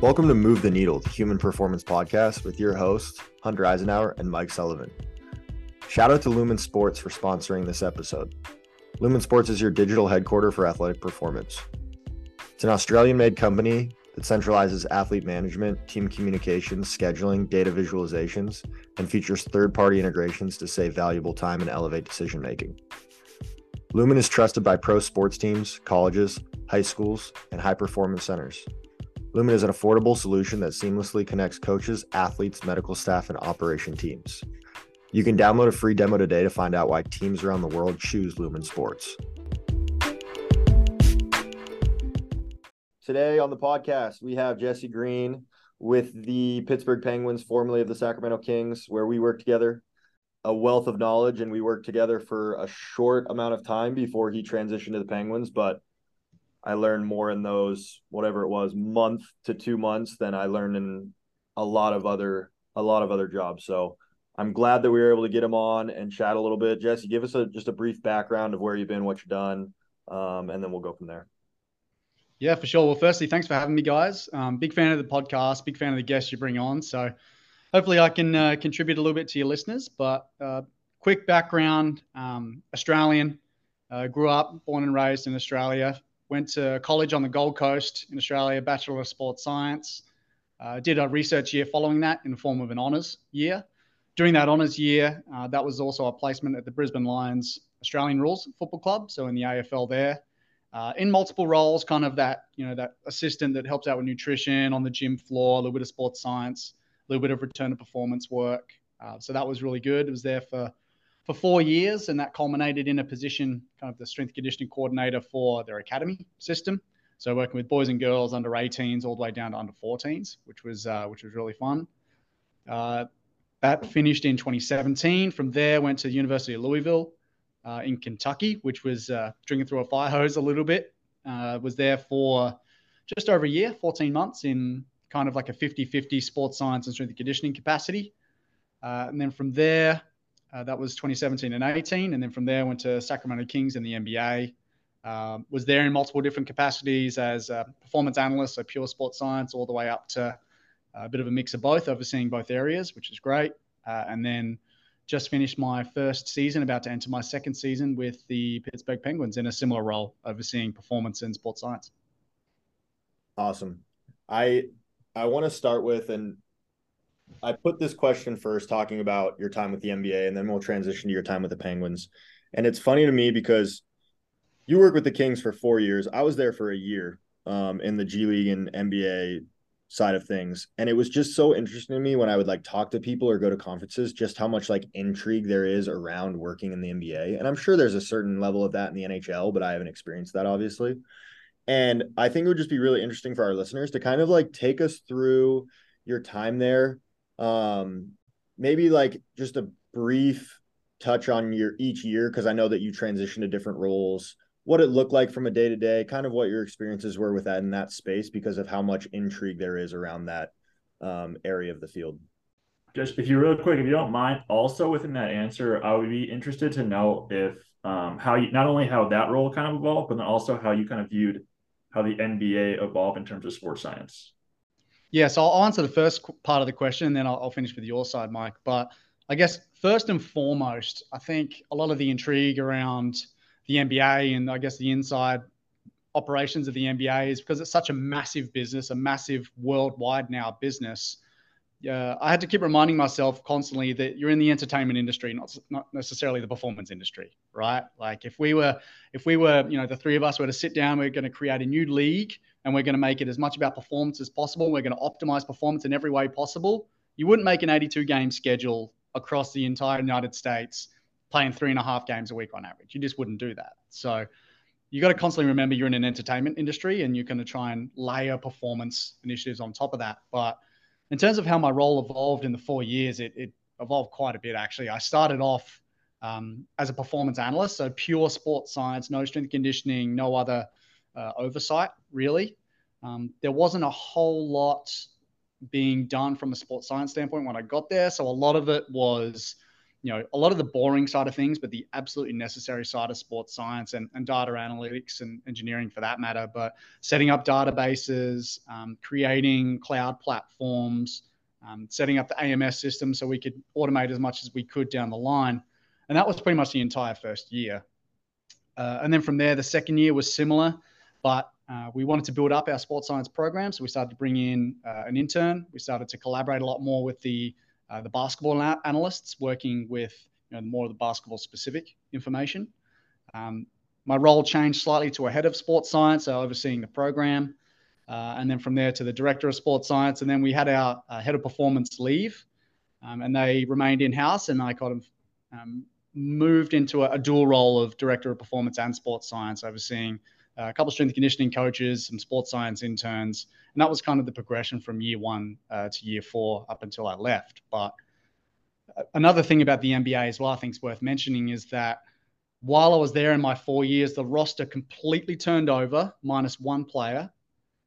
Welcome to Move the Needle, the Human Performance Podcast with your hosts, Hunter Eisenhower and Mike Sullivan. Shout out to Lumin Sports for sponsoring this episode. Lumin Sports is your digital headquarter for athletic performance. It's an Australian made company that centralizes athlete management, team communications, scheduling, data visualizations, and features third party integrations to save valuable time and elevate decision making. Lumin is trusted by pro sports teams, colleges, high schools, and high performance centers. Lumin is an affordable solution that seamlessly connects coaches, athletes, medical staff, and operation teams. You can download a free demo today to find out why teams around the world choose Lumin Sports. Today on the podcast, we have Jesse Green with the Pittsburgh Penguins, formerly of the Sacramento Kings, where we worked together. A wealth of knowledge, and we worked together for a short amount of time before he transitioned to the Penguins. But I learned more in those whatever it was month to two months than I learned in a lot of other a lot of other jobs. So I'm glad that we were able to get him on and chat a little bit. Jesse, give us a just a brief background of where you've been, what you've done, um, and then we'll go from there. Yeah, for sure. Well, firstly, thanks for having me, guys. Um, big fan of the podcast, big fan of the guests you bring on. So hopefully I can uh, contribute a little bit to your listeners. But uh, quick background um, Australian, uh, grew up, born and raised in Australia, went to college on the Gold Coast in Australia, Bachelor of Sports Science. Uh, did a research year following that in the form of an honours year. During that honours year, uh, that was also a placement at the Brisbane Lions Australian Rules Football Club, so in the AFL there. Uh, in multiple roles, kind of that you know that assistant that helps out with nutrition on the gym floor, a little bit of sports science, a little bit of return to performance work. Uh, so that was really good. It was there for for four years, and that culminated in a position, kind of the strength conditioning coordinator for their academy system. So working with boys and girls under 18s all the way down to under 14s, which was uh, which was really fun. Uh, that finished in 2017. From there, went to the University of Louisville uh, in Kentucky, which was uh, drinking through a fire hose a little bit. Uh, was there for just over a year, 14 months in kind of like a 50-50 sports science and strength and conditioning capacity. Uh, and then from there, uh, that was 2017 and 18. And then from there, went to Sacramento Kings in the NBA. Um, was there in multiple different capacities as a performance analyst, so pure sports science, all the way up to a bit of a mix of both, overseeing both areas, which is great. Uh, and then just finished my first season, about to enter my second season with the Pittsburgh Penguins in a similar role, overseeing performance in sports science. Awesome. I I want to start with, and I put this question first, talking about your time with the NBA, and then we'll transition to your time with the Penguins. And it's funny to me because you work with the Kings for four years. I was there for a year um, in the G League and NBA side of things, and it was just so interesting to me when I would like talk to people or go to conferences, just how much like intrigue there is around working in the NBA. And I'm sure there's a certain level of that in the NHL, but I haven't experienced that obviously. And I think it would just be really interesting for our listeners to kind of like take us through your time there um, maybe like just a brief touch on your each year because I know that you transition to different roles. What it looked like from a day to day, kind of what your experiences were with that in that space because of how much intrigue there is around that um, area of the field. Just if you real quick, if you don't mind, also within that answer, I would be interested to know if um, how you not only how that role kind of evolved, but then also how you kind of viewed how the NBA evolved in terms of sports science. Yeah, so I'll answer the first part of the question, and then I'll, I'll finish with your side, Mike. But I guess first and foremost, I think a lot of the intrigue around the NBA and I guess the inside operations of the NBA is because it's such a massive business, a massive worldwide now business. Uh, I had to keep reminding myself constantly that you're in the entertainment industry, not not necessarily the performance industry, right? Like if we were, if we were, you know, the three of us were to sit down, we're going to create a new league and we're going to make it as much about performance as possible. We're going to optimize performance in every way possible. You wouldn't make an 82 game schedule across the entire United States playing three and a half games a week on average. You just wouldn't do that. So you got to constantly remember you're in an entertainment industry and you're going to try and layer performance initiatives on top of that. But in terms of how my role evolved in the four years, it, it evolved quite a bit actually. I started off um, as a performance analyst, so pure sports science, no strength conditioning, no other uh, oversight, really. Um, there wasn't a whole lot being done from a sports science standpoint when I got there. So a lot of it was you know, a lot of the boring side of things, but the absolutely necessary side of sports science and, and data analytics and engineering for that matter. But setting up databases, um, creating cloud platforms, um, setting up the AMS system so we could automate as much as we could down the line. And that was pretty much the entire first year. Uh, and then from there, the second year was similar, but uh, we wanted to build up our sports science program. So we started to bring in uh, an intern. We started to collaborate a lot more with the uh, the basketball analysts working with you know, more of the basketball specific information. Um, my role changed slightly to a head of sports science, so overseeing the program. Uh, and then from there to the director of sports science. And then we had our uh, head of performance leave, um, and they remained in house. And I kind of um, moved into a, a, dual role of director of performance and sports science, overseeing a couple of strength conditioning coaches, some sports science interns, and that was kind of the progression from year one uh, to year four up until I left. But uh, another thing about the NBA as well, I think is worth mentioning is that while I was there in my four years, the roster completely turned over, minus one player.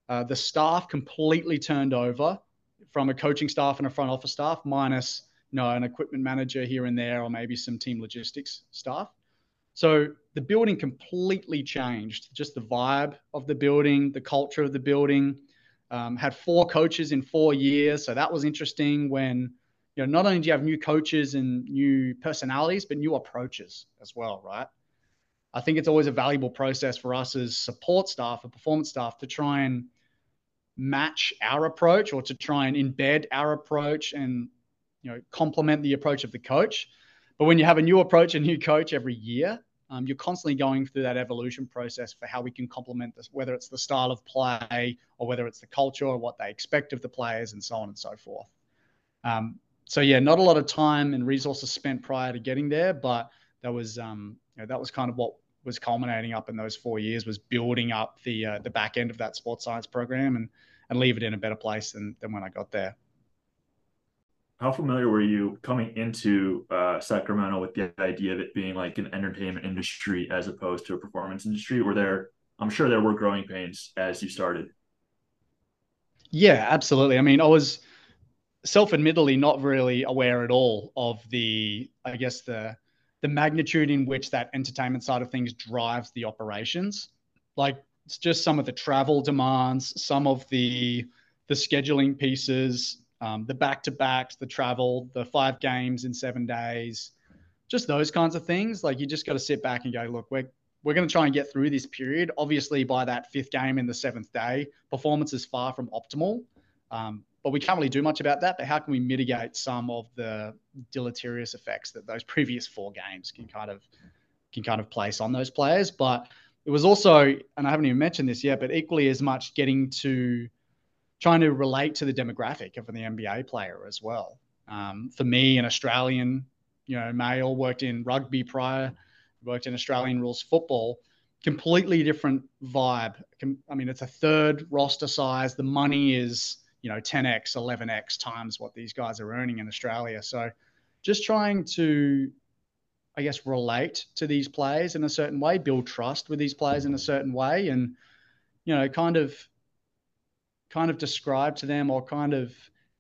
Uh, the staff completely turned over from a coaching staff and a front office staff, minus you know an equipment manager here and there, or maybe some team logistics staff. So the building completely changed. Just the vibe of the building, the culture of the building. Um, had four coaches in four years, so that was interesting. When you know, not only do you have new coaches and new personalities, but new approaches as well, right? I think it's always a valuable process for us as support staff or performance staff to try and match our approach or to try and embed our approach and you know complement the approach of the coach but when you have a new approach, a new coach every year, um, you're constantly going through that evolution process for how we can complement this, whether it's the style of play or whether it's the culture or what they expect of the players and so on and so forth. Um, so yeah, not a lot of time and resources spent prior to getting there, but that was um, you know, that was kind of what was culminating up in those four years was building up the uh, the back end of that sports science program and and leave it in a better place than than when I got there how familiar were you coming into uh, Sacramento with the idea of it being like an entertainment industry as opposed to a performance industry? Were there, I'm sure there were growing pains as you started. Yeah, absolutely. I mean, I was self-admittedly not really aware at all of the, I guess the the magnitude in which that entertainment side of things drives the operations. Like it's just some of the travel demands, some of the the scheduling pieces, um, the back to backs, the travel, the five games in seven days, just those kinds of things. Like you just got to sit back and go, look, we're we're going to try and get through this period. Obviously, by that fifth game in the seventh day, performance is far from optimal. Um, but we can't really do much about that. But how can we mitigate some of the deleterious effects that those previous four games can kind of can kind of place on those players? But it was also, and I haven't even mentioned this yet, but equally as much getting to trying to relate to the demographic of an NBA player as well. Um, for me, an Australian, you know, male worked in rugby prior, worked in Australian rules football, completely different vibe. I mean, it's a third roster size. The money is, you know, 10x, 11x times what these guys are earning in Australia. So just trying to, I guess, relate to these players in a certain way, build trust with these players in a certain way, and, you know, kind of kind of describe to them or kind of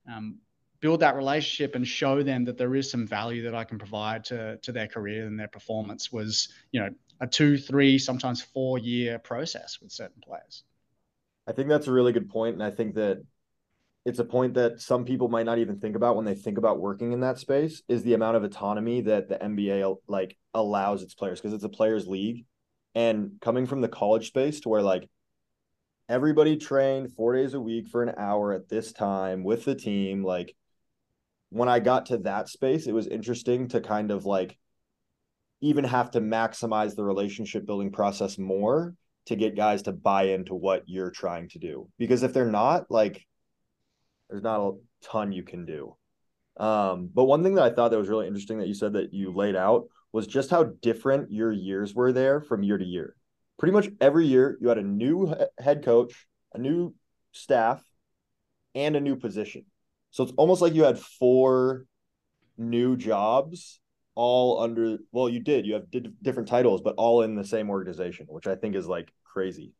um, build that relationship and show them that there is some value that I can provide to to their career and their performance was you know a two, three, sometimes four year process with certain players. I think that's a really good point, and I think that it's a point that some people might not even think about when they think about working in that space is the amount of autonomy that the NBA like allows its players because it's a players league and coming from the college space to where like everybody trained four days a week for an hour at this time with the team. Like when I got to that space, it was interesting to kind of like even have to maximize the relationship building process more to get guys to buy into what you're trying to do. Because if they're not, like, there's not a ton you can do. Um, but one thing that I thought that was really interesting that you said that you laid out was just how different your years were there from year to year pretty much every year you had a new head coach, a new staff, and a new position. So it's almost like you had four new jobs all under well you did you have different titles but all in the same organization which i think is like crazy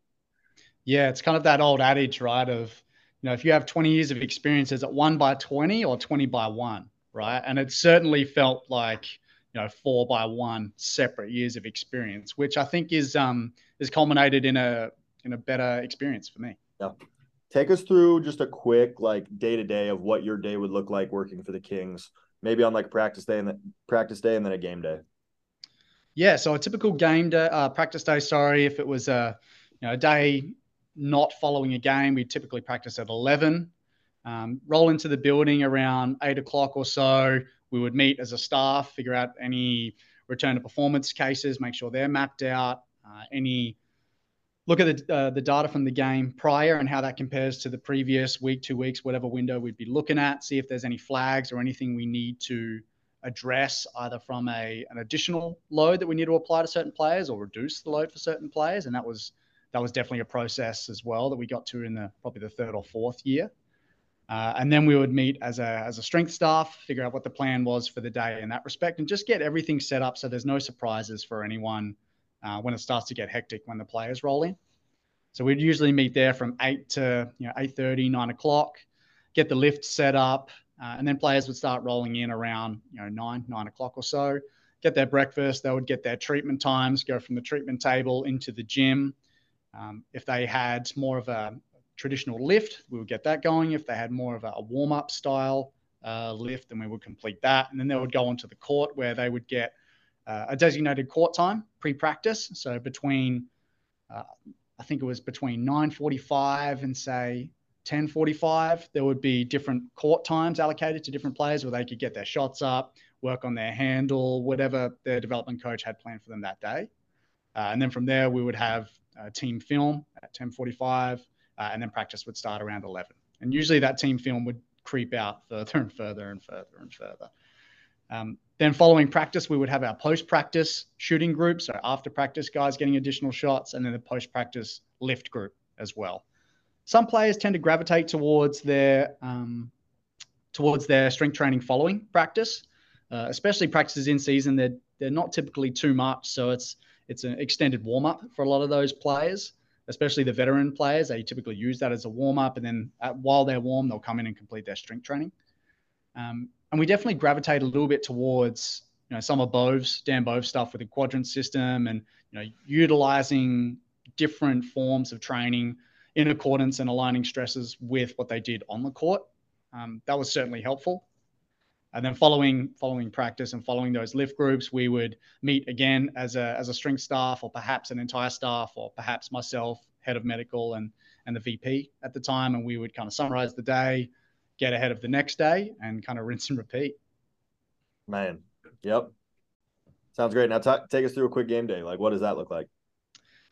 yeah it's kind of that old adage right of you know if you have 20 years of experience is it 1 by 20 or 20 by 1 right and it certainly felt like you know four by one separate years of experience, which I think is um is culminated in a in a better experience for me. Yeah. Take us through just a quick like day to day of what your day would look like working for the Kings, maybe on like practice day and the practice day and then a game day. Yeah, so a typical game day, uh, practice day. Sorry, if it was a you know a day not following a game, we typically practice at eleven. Um, roll into the building around eight o'clock or so. We would meet as a staff, figure out any return to performance cases, make sure they're mapped out. Uh, any look at the uh, the data from the game prior and how that compares to the previous week, two weeks, whatever window we'd be looking at. See if there's any flags or anything we need to address either from a an additional load that we need to apply to certain players or reduce the load for certain players. And that was that was definitely a process as well that we got to in the probably the third or fourth year. Uh, and then we would meet as a as a strength staff, figure out what the plan was for the day in that respect, and just get everything set up so there's no surprises for anyone uh, when it starts to get hectic when the players roll in. So we'd usually meet there from eight to you know eight thirty, nine o'clock, get the lift set up, uh, and then players would start rolling in around you know nine nine o'clock or so. Get their breakfast. They would get their treatment times. Go from the treatment table into the gym. Um, if they had more of a traditional lift, we would get that going. If they had more of a, warm up style uh, lift, then we would complete that. And then they would go onto the court where they would get uh, a designated court time pre practice. So between, uh, I think it was between 9.45 and say 10.45, there would be different court times allocated to different players where they could get their shots up, work on their handle, whatever their development coach had planned for them that day. Uh, and then from there, we would have team film at 10.45, uh, and then practice would start around 11. And usually that team film would creep out further and further and further and further. Um, then following practice, we would have our post-practice shooting group. So after practice, guys getting additional shots, and then the post-practice lift group as well. Some players tend to gravitate towards their um, towards their strength training following practice, uh, especially practices in season. They're they're not typically too much, so it's it's an extended warm up for a lot of those players especially the veteran players, they typically use that as a warm up, and then at, while they're warm, they'll come in and complete their strength training. Um, and we definitely gravitate a little bit towards you know some of Bove's Dan Bove stuff with the quadrant system, and you know utilizing different forms of training in accordance and aligning stresses with what they did on the court. Um, that was certainly helpful. And then following following practice and following those lift groups, we would meet again as a as a strength staff, or perhaps an entire staff, or perhaps myself, head of medical, and and the VP at the time, and we would kind of summarize the day, get ahead of the next day, and kind of rinse and repeat. Man, yep, sounds great. Now t- take us through a quick game day. Like, what does that look like?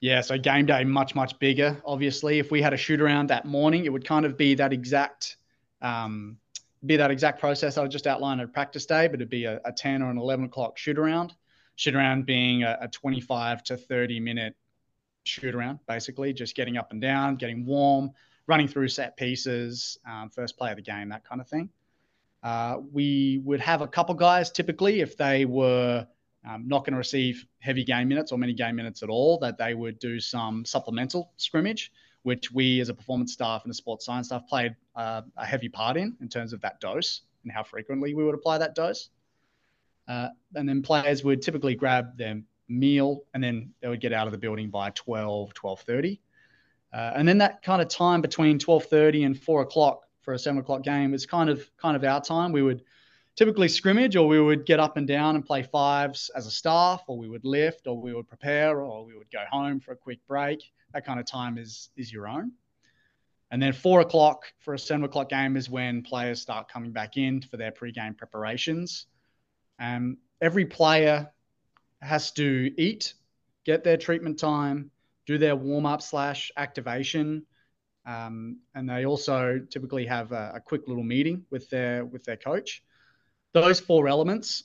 Yeah, so game day much much bigger. Obviously, if we had a shoot around that morning, it would kind of be that exact. Um, be that exact process I just outlined at practice day, but it'd be a, a 10 or an 11 o'clock shoot around. Shoot around being a, a 25 to 30 minute shoot around, basically, just getting up and down, getting warm, running through set pieces, um, first play of the game, that kind of thing. Uh, we would have a couple guys typically, if they were um, not going to receive heavy game minutes or many game minutes at all, that they would do some supplemental scrimmage which we as a performance staff and a sports science staff played uh, a heavy part in in terms of that dose and how frequently we would apply that dose. Uh, and then players would typically grab their meal and then they would get out of the building by 12, 12.30. Uh, and then that kind of time between 12.30 and 4 o'clock for a 7 o'clock game is kind of kind of our time. We would typically scrimmage or we would get up and down and play fives as a staff or we would lift or we would prepare or we would go home for a quick break that kind of time is is your own. And then four o'clock for a seven o'clock game is when players start coming back in for their pre-game preparations. Um, every player has to eat, get their treatment time, do their warm up slash activation, um, and they also typically have a, a, quick little meeting with their with their coach. Those four elements,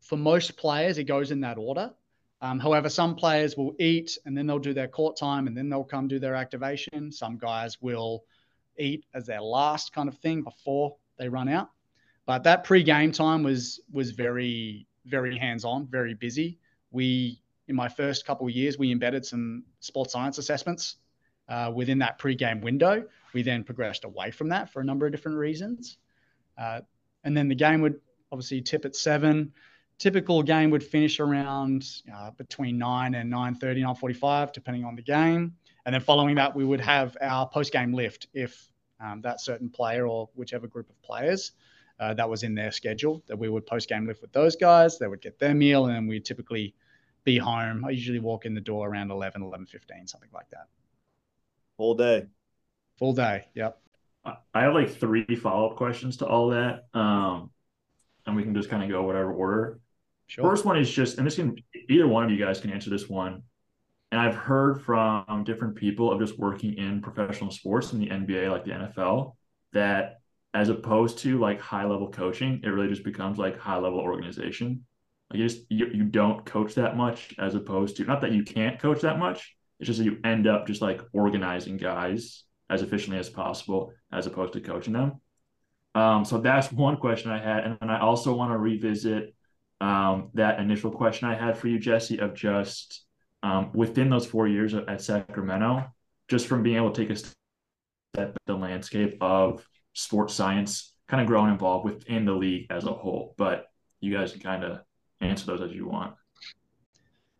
for most players, it goes in that order. Um, however, some players will eat and then they'll do their court time and then they'll come do their activation. Some guys will eat as their last kind of thing before they run out. But that pre-game time was was very very hands-on, very busy. We in my first couple of years we embedded some sports science assessments uh, within that pre-game window. We then progressed away from that for a number of different reasons. Uh, and then the game would obviously tip at seven typical game would finish around uh, between 9 and 9.30, 9.45, depending on the game. And then following that, we would have our post-game lift if um, that certain player or whichever group of players uh, that was in their schedule, that we would post-game lift with those guys. They would get their meal, and then we'd typically be home. I usually walk in the door around 11, 11.15, something like that. Full day. Full day, yep. I have like three follow-up questions to all that. Um, and we can just kind of go whatever order. Sure. First one is just, and this can either one of you guys can answer this one. And I've heard from different people of just working in professional sports in the NBA, like the NFL, that as opposed to like high level coaching, it really just becomes like high level organization. Like you just you, you don't coach that much as opposed to not that you can't coach that much. It's just that you end up just like organizing guys as efficiently as possible as opposed to coaching them. Um, so that's one question I had, and then I also want to revisit um, that initial question I had for you, Jesse, of just um, within those four years at Sacramento, just from being able to take a step at the landscape of sports science, kind of growing involved within the league as a whole. But you guys can kind of answer those as you want.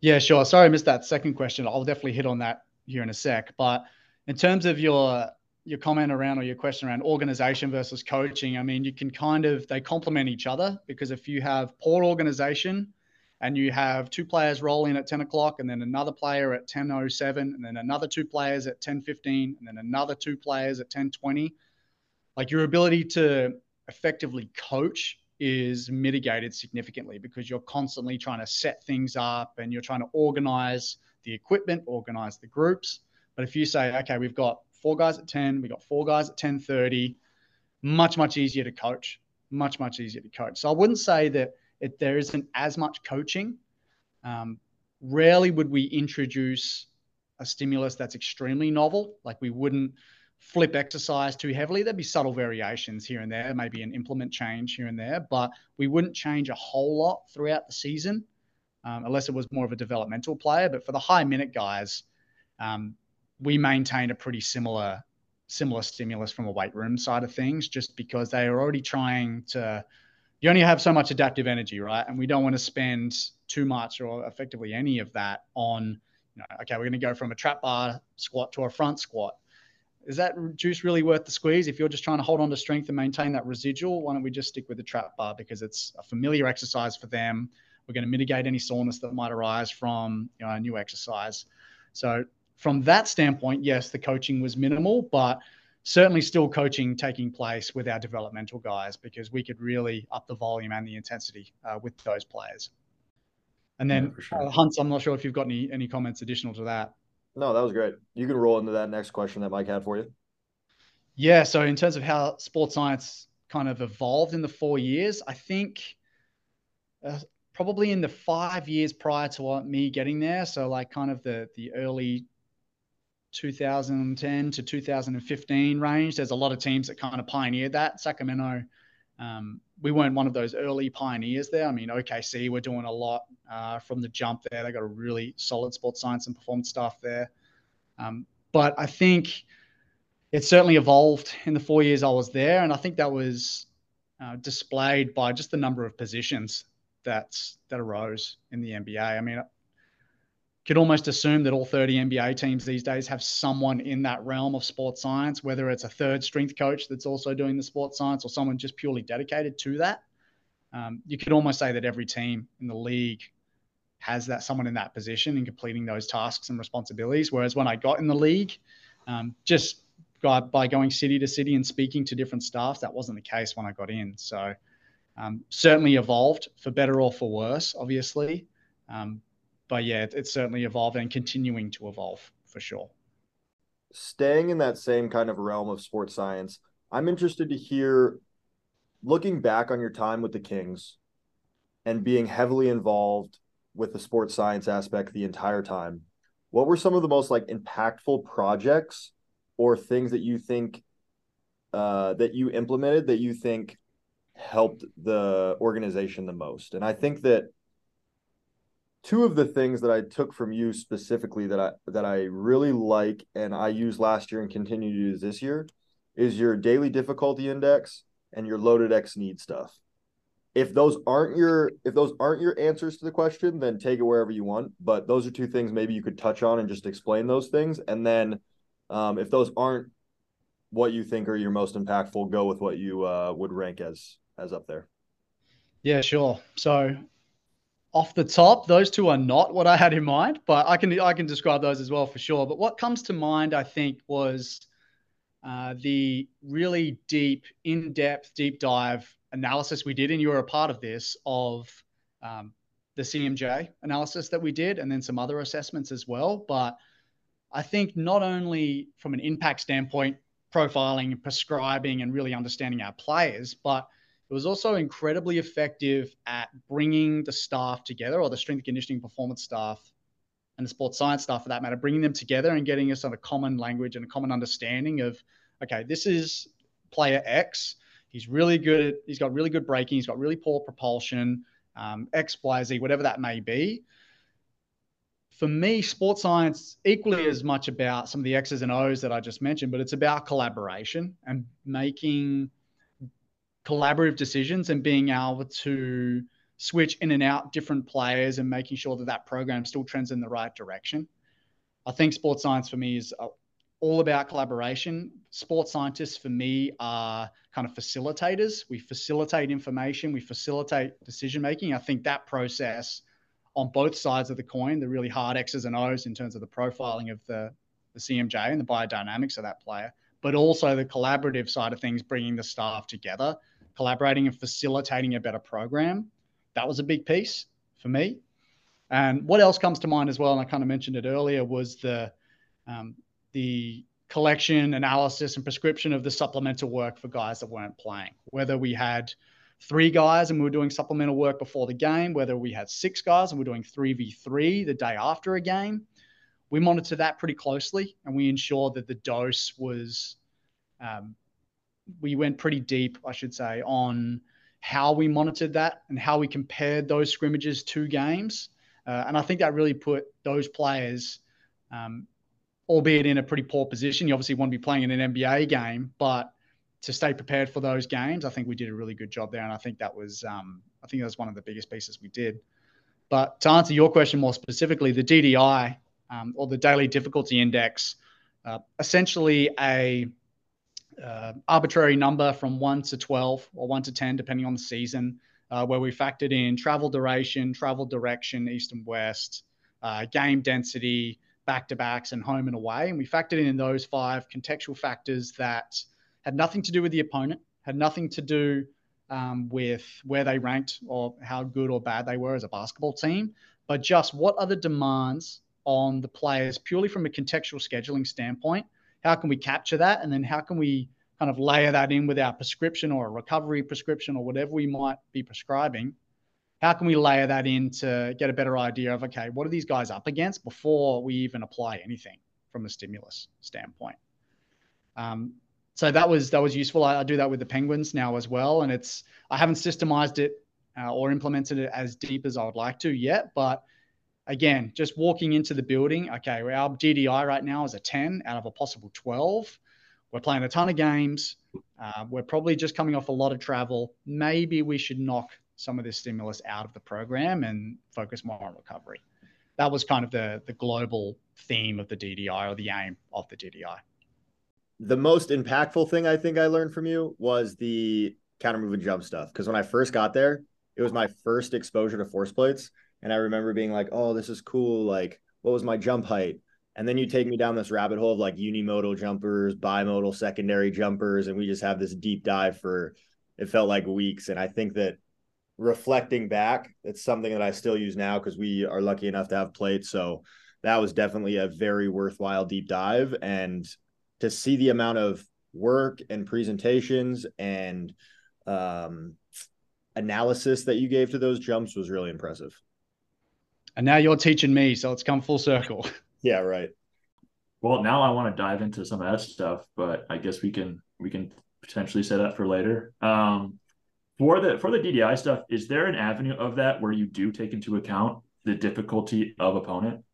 Yeah, sure. Sorry, I missed that second question. I'll definitely hit on that here in a sec. But in terms of your your comment around or your question around organization versus coaching, I mean, you can kind of they complement each other because if you have poor organization and you have two players roll in at 10 o'clock and then another player at 10.07 and then another two players at 10.15 and then another two players at 10.20, like your ability to effectively coach is mitigated significantly because you're constantly trying to set things up and you're trying to organize the equipment, organize the groups. But if you say, okay, we've got four guys at 10, we got four guys at 10:30, much much easier to coach, much much easier to coach. So I wouldn't say that it, there isn't as much coaching. Um, rarely would we introduce a stimulus that's extremely novel, like we wouldn't flip exercise too heavily. There'd be subtle variations here and there, maybe an implement change here and there, but we wouldn't change a whole lot throughout the season um, unless it was more of a developmental player. But for the high minute guys, um, we maintain a pretty similar similar stimulus from a weight room side of things, just because they are already trying to. You only have so much adaptive energy, right? And we don't want to spend too much or effectively any of that on, you know, okay, we're going to go from a trap bar squat to a front squat. Is that juice really worth the squeeze? If you're just trying to hold on to strength and maintain that residual, why don't we just stick with the trap bar because it's a familiar exercise for them. We're going to mitigate any soreness that might arise from you know, a new exercise. So from that standpoint, yes, the coaching was minimal, but certainly still coaching taking place with our developmental guys because we could really up the volume and the intensity uh, with those players. And then yeah, sure. uh, Hunts, I'm not sure if you've got any any comments additional to that. No, that was great. You can roll into that next question that Mike had for you. Yeah. So in terms of how sports science kind of evolved in the four years, I think uh, probably in the five years prior to me getting there, so like kind of the the early 2010 to 2015 range. There's a lot of teams that kind of pioneered that. Sacramento, um, we weren't one of those early pioneers there. I mean, OKC were doing a lot uh, from the jump there. They got a really solid sports science and performance staff there. Um, but I think it certainly evolved in the four years I was there, and I think that was uh, displayed by just the number of positions that that arose in the NBA. I mean, could almost assume that all 30 NBA teams these days have someone in that realm of sports science, whether it's a third strength coach that's also doing the sports science or someone just purely dedicated to that. Um, you could almost say that every team in the league has that someone in that position in completing those tasks and responsibilities. Whereas when I got in the league, um, just by going city to city and speaking to different staff, that wasn't the case when I got in. So um, certainly evolved for better or for worse, obviously. Um, but yeah, it's certainly evolving and continuing to evolve for sure. Staying in that same kind of realm of sports science, I'm interested to hear looking back on your time with the Kings and being heavily involved with the sports science aspect the entire time. What were some of the most like impactful projects or things that you think uh, that you implemented that you think helped the organization the most? And I think that two of the things that I took from you specifically that I that I really like and I used last year and continue to use this year is your daily difficulty index and your loaded X need stuff. if those aren't your if those aren't your answers to the question, then take it wherever you want. But those are two things maybe you could touch on and just explain those things. And then um, if those aren't what you think are your most impactful, go with what you uh, would rank as as up there. Yeah, sure. So off the top, those two are not what I had in mind, but I can I can describe those as well for sure. But what comes to mind, I think, was uh, the really deep, in-depth, deep dive analysis we did, and you were a part of this of um, the CMJ analysis that we did, and then some other assessments as well. But I think not only from an impact standpoint, profiling prescribing and really understanding our players, but it was also incredibly effective at bringing the staff together, or the strength conditioning performance staff and the sports science staff for that matter, bringing them together and getting us on a common language and a common understanding of, okay, this is player X He's really good. At, he's got really good braking. He's got really poor propulsion, um, X, Y, Z, whatever that may be. For me, sports science equally as much about some of the X's and O's that I just mentioned, but it's about collaboration and making collaborative decisions and being able to switch in and out different players and making sure that that program still trends in the right direction. I think sports science for me is uh, all about collaboration. Sports scientists, for me, are kind of facilitators. We facilitate information, we facilitate decision making. I think that process on both sides of the coin, the really hard X's and O's in terms of the profiling of the, the CMJ and the biodynamics of that player, but also the collaborative side of things, bringing the staff together, collaborating and facilitating a better program. That was a big piece for me. And what else comes to mind as well, and I kind of mentioned it earlier, was the um, the collection, analysis, and prescription of the supplemental work for guys that weren't playing. Whether we had three guys and we were doing supplemental work before the game, whether we had six guys and we we're doing 3v3 the day after a game, we monitor that pretty closely and we ensure that the dose was, um, we went pretty deep, I should say, on how we monitored that and how we compared those scrimmages to games. Uh, and I think that really put those players um, albeit in a pretty poor position. You obviously want to be playing in an NBA game, but to stay prepared for those games, I think we did a really good job there, and I think that was um, I think that was one of the biggest pieces we did. But to answer your question more specifically, the DDI um, or the Daily Difficulty Index, uh, essentially a uh, arbitrary number from one to twelve or one to ten, depending on the season, uh, where we factored in travel duration, travel direction, east and west, uh, game density, back to backs and home and away. And we factored in those five contextual factors that had nothing to do with the opponent, had nothing to do um, with where they ranked or how good or bad they were as a basketball team, but just what are the demands on the players purely from a contextual scheduling standpoint? How can we capture that? And then how can we kind of layer that in with our prescription or a recovery prescription or whatever we might be prescribing? How can we layer that in to get a better idea of okay what are these guys up against before we even apply anything from a stimulus standpoint? Um, so that was that was useful. I, I, do that with the penguins now as well. And it's i haven't systemized it uh, or implemented it as deep as i would like to yet but again just walking into the building okay our ddi right now is a 10 out of a possible 12 we're playing a ton of games uh, we're probably just coming off a lot of travel maybe we should knock some of this stimulus out of the program and focus more on recovery. That was kind of the the global theme of the DDI or the aim of the DDI. The most impactful thing I think I learned from you was the counter move and jump stuff. Because when I first got there, it was my first exposure to force plates. And I remember being like, oh, this is cool. Like, what was my jump height? And then you take me down this rabbit hole of like unimodal jumpers, bimodal secondary jumpers. And we just have this deep dive for it felt like weeks. And I think that reflecting back, it's something that I still use now because we are lucky enough to have plates. So that was definitely a very worthwhile deep dive. And to see the amount of work and presentations and um, analysis that you gave to those jumps was really impressive. And now you're teaching me, so it's come full circle. yeah, right. Well, now I want to dive into some of that stuff, but I guess we can we can potentially set that for later. Um, for the for the DDI stuff, is there an avenue of that where you do take into account the difficulty of opponent?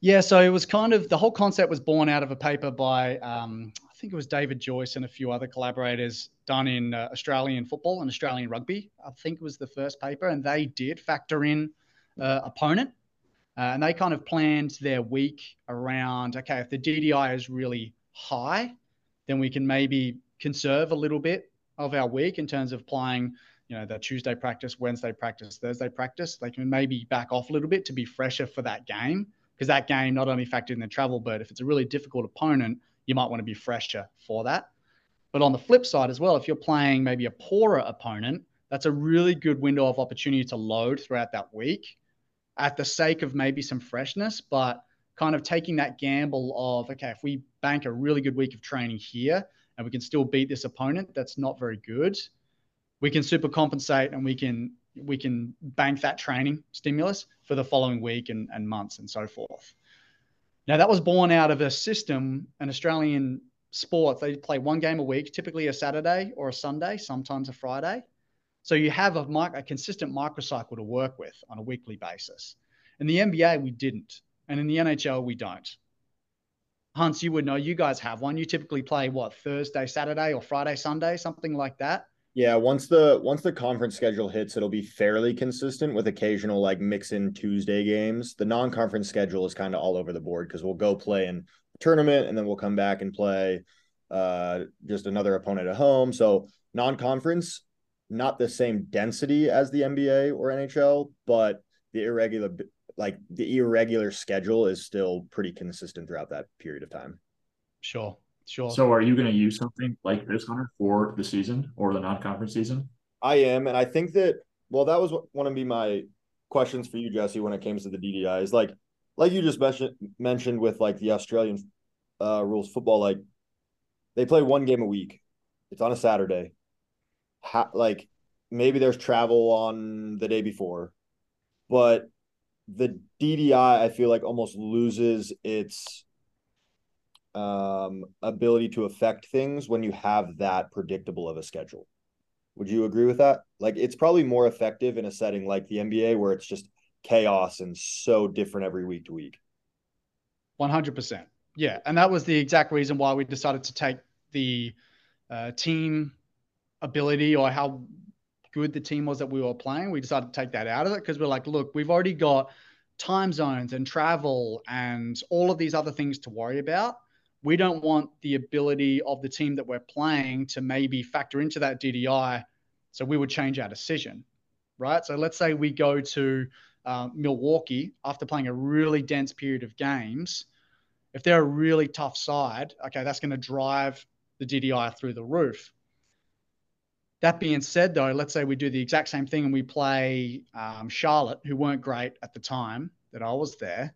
Yeah, so it was kind of the whole concept was born out of a paper by um, I think it was David Joyce and a few other collaborators done in uh, Australian football and Australian rugby. I think it was the first paper, and they did factor in uh, opponent, uh, and they kind of planned their week around okay, if the DDI is really high, then we can maybe conserve a little bit of our week in terms of playing you know, the Tuesday practice, Wednesday practice, Thursday practice. They can maybe back off a little bit to be fresher for that game because that game not only factored in the travel, but if it's a really difficult opponent, you might want to be fresher for that. But on the flip side as well, if you're playing maybe a poorer opponent, that's a really good window of opportunity to load throughout that week at the sake of maybe some freshness, but kind of taking that gamble of, okay, if we bank a really good week of training here and we can still beat this opponent that's not very good, we can super compensate and we can we can bank that training stimulus for the following week and, and months and so forth. Now, that was born out of a system, an Australian sport. They play one game a week, typically a Saturday or a Sunday, sometimes a Friday. So you have a, a consistent microcycle to work with on a weekly basis. In the NBA, we didn't. And in the NHL, we don't. Hans, you would know, you guys have one. You typically play what, Thursday, Saturday, or Friday, Sunday, something like that. Yeah, once the once the conference schedule hits, it'll be fairly consistent with occasional like mix in Tuesday games. The non-conference schedule is kind of all over the board because we'll go play in tournament and then we'll come back and play uh just another opponent at home. So non-conference, not the same density as the NBA or NHL, but the irregular like the irregular schedule is still pretty consistent throughout that period of time. Sure. Sure. So are you going to use something like this, Hunter, for the season or the non-conference season? I am, and I think that well, that was one of be my questions for you, Jesse, when it came to the DDI. Is like, like you just mentioned mentioned with like the Australian uh, rules football, like they play one game a week. It's on a Saturday. Like maybe there's travel on the day before, but the DDI I feel like almost loses its um, ability to affect things when you have that predictable of a schedule. Would you agree with that? Like it's probably more effective in a setting like the NBA where it's just chaos and so different every week to week. 100%. Yeah. And that was the exact reason why we decided to take the uh, team ability or how good the team was that we were playing. We decided to take that out of it because we're like, look, we've already got time zones and travel and all of these other things to worry about we don't want the ability of the team that we're playing to maybe factor into that DDI. So we would change our decision, right? So let's say we go to uh, Milwaukee after playing a really dense period of games. If they're a really tough side, okay, that's going to drive the DDI through the roof. That being said, though, let's say we do the exact same thing and we play um, Charlotte, who weren't great at the time that I was there.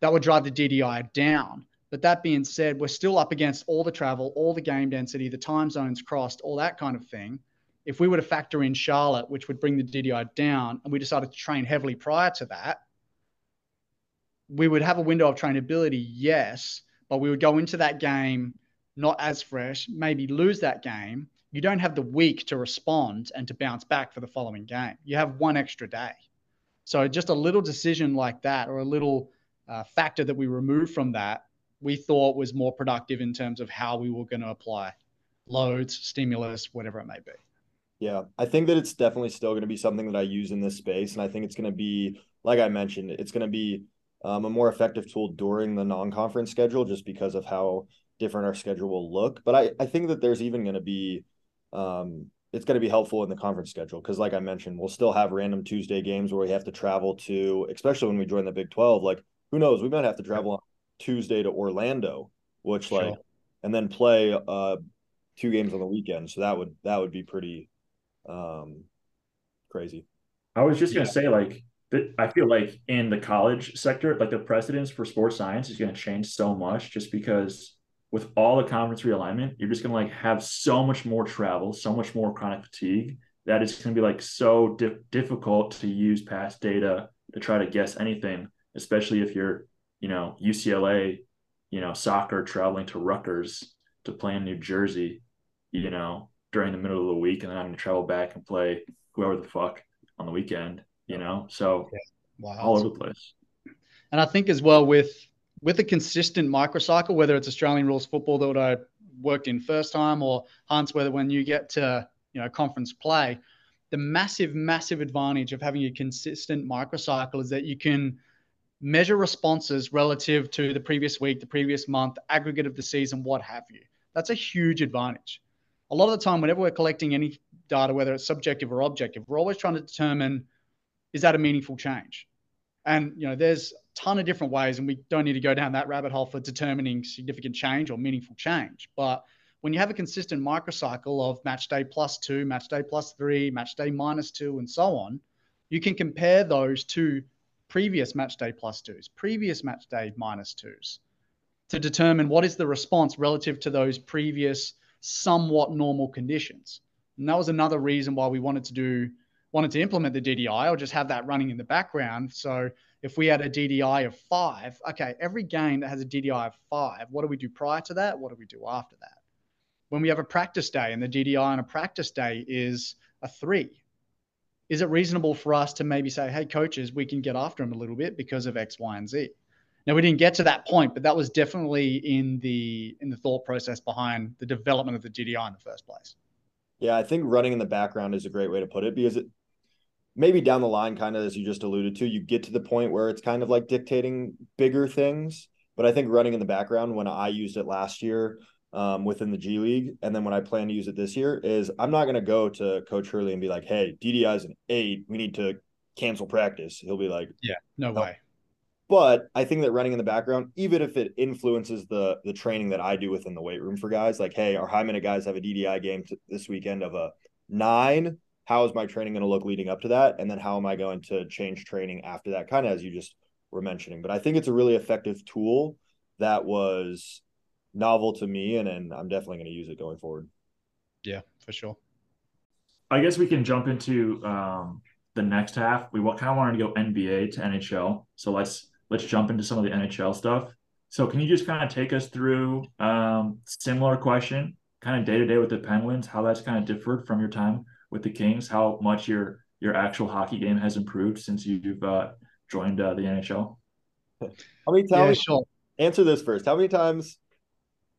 That would drive the DDI down. But that being said, we're still up against all the travel, all the game density, the time zones crossed, all that kind of thing. If we were to factor in Charlotte, which would bring the DDI down, and we decided to train heavily prior to that, we would have a window of trainability, yes, but we would go into that game not as fresh, maybe lose that game. You don't have the week to respond and to bounce back for the following game. You have one extra day. So just a little decision like that or a little uh, factor that we remove from that we thought was more productive in terms of how we were going to apply loads, stimulus, whatever it may be. Yeah, I think that it's definitely still going to be something that I use in this space. And I think it's going to be, like I mentioned, it's going to be um, a more effective tool during the non conference schedule just because of how different our schedule will look. But I, I think that there's even going to be, um, it's going to be helpful in the conference schedule because, like I mentioned, we'll still have random Tuesday games where we have to travel to, especially when we join the Big 12. Like, who knows? We might have to travel on Tuesday to Orlando, which sure. like, and then play uh two games on the weekend. So that would that would be pretty um crazy. I was just gonna yeah. say like I feel like in the college sector, like the precedence for sports science is going to change so much just because with all the conference realignment, you're just going to like have so much more travel, so much more chronic fatigue that it's going to be like so di- difficult to use past data to try to guess anything, especially if you're you know, UCLA, you know, soccer traveling to Rutgers to play in New Jersey, you know, during the middle of the week and then having to travel back and play whoever the fuck on the weekend, you know? So yeah. wow. all over the place. And I think as well with with a consistent microcycle, whether it's Australian rules football that I worked in first time or Hans, whether when you get to you know conference play, the massive, massive advantage of having a consistent microcycle is that you can measure responses relative to the previous week, the previous month, aggregate of the season, what have you. That's a huge advantage. A lot of the time, whenever we're collecting any data, whether it's subjective or objective, we're always trying to determine is that a meaningful change? And you know, there's ton of different ways, and we don't need to go down that rabbit hole for determining significant change or meaningful change. But when you have a consistent microcycle of match day plus two, match day plus three, match day minus two, and so on, you can compare those to previous match day plus twos, previous match day minus twos, to determine what is the response relative to those previous somewhat normal conditions. And that was another reason why we wanted to do wanted to implement the DDI or just have that running in the background. So if we had a DDI of five, okay, every game that has a DDI of five, what do we do prior to that? What do we do after that? When we have a practice day and the DDI on a practice day is a three, is it reasonable for us to maybe say, hey, coaches, we can get after him a little bit because of X, Y, and Z? Now we didn't get to that point, but that was definitely in the in the thought process behind the development of the DDI in the first place. Yeah, I think running in the background is a great way to put it because it maybe down the line, kind of as you just alluded to, you get to the point where it's kind of like dictating bigger things. But I think running in the background when I used it last year, um, within the G League. And then when I plan to use it this year, is I'm not going to go to Coach Hurley and be like, hey, DDI is an eight. We need to cancel practice. He'll be like, yeah, no, no. way. But I think that running in the background, even if it influences the the training that I do within the weight room for guys, like, hey, our high minute guys have a DDI game this weekend of a nine. How is my training going to look leading up to that? And then how am I going to change training after that? Kind of as you just were mentioning. But I think it's a really effective tool that was novel to me, and, and I'm definitely going to use it going forward. Yeah, for sure. I guess we can jump into um, the next half. We kind of wanted to go NBA to NHL, so let's let's jump into some of the NHL stuff. So, can you just kind of take us through um, similar question, kind of day to day with the Penguins, how that's kind of differed from your time with the Kings, how much your your actual hockey game has improved since you've uh, joined uh, the NHL? How many times? Yeah, sure. Answer this first. How many times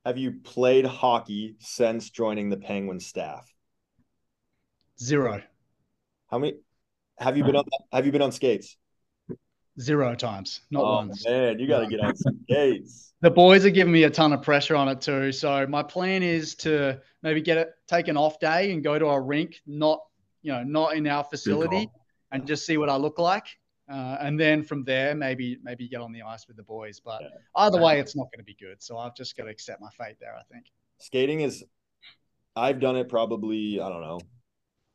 have you played hockey since joining the Penguin staff? Zero. How many have you been on have you been on skates? Zero times, not oh, once. Man, you got to get on skates. The boys are giving me a ton of pressure on it too. So my plan is to maybe get it take an off day and go to a rink, not you know, not in our facility, and just see what I look like. Uh, and then from there, maybe maybe get on the ice with the boys. But yeah. either way, it's not going to be good. So I've just got to accept my fate there. I think skating is. I've done it probably I don't know,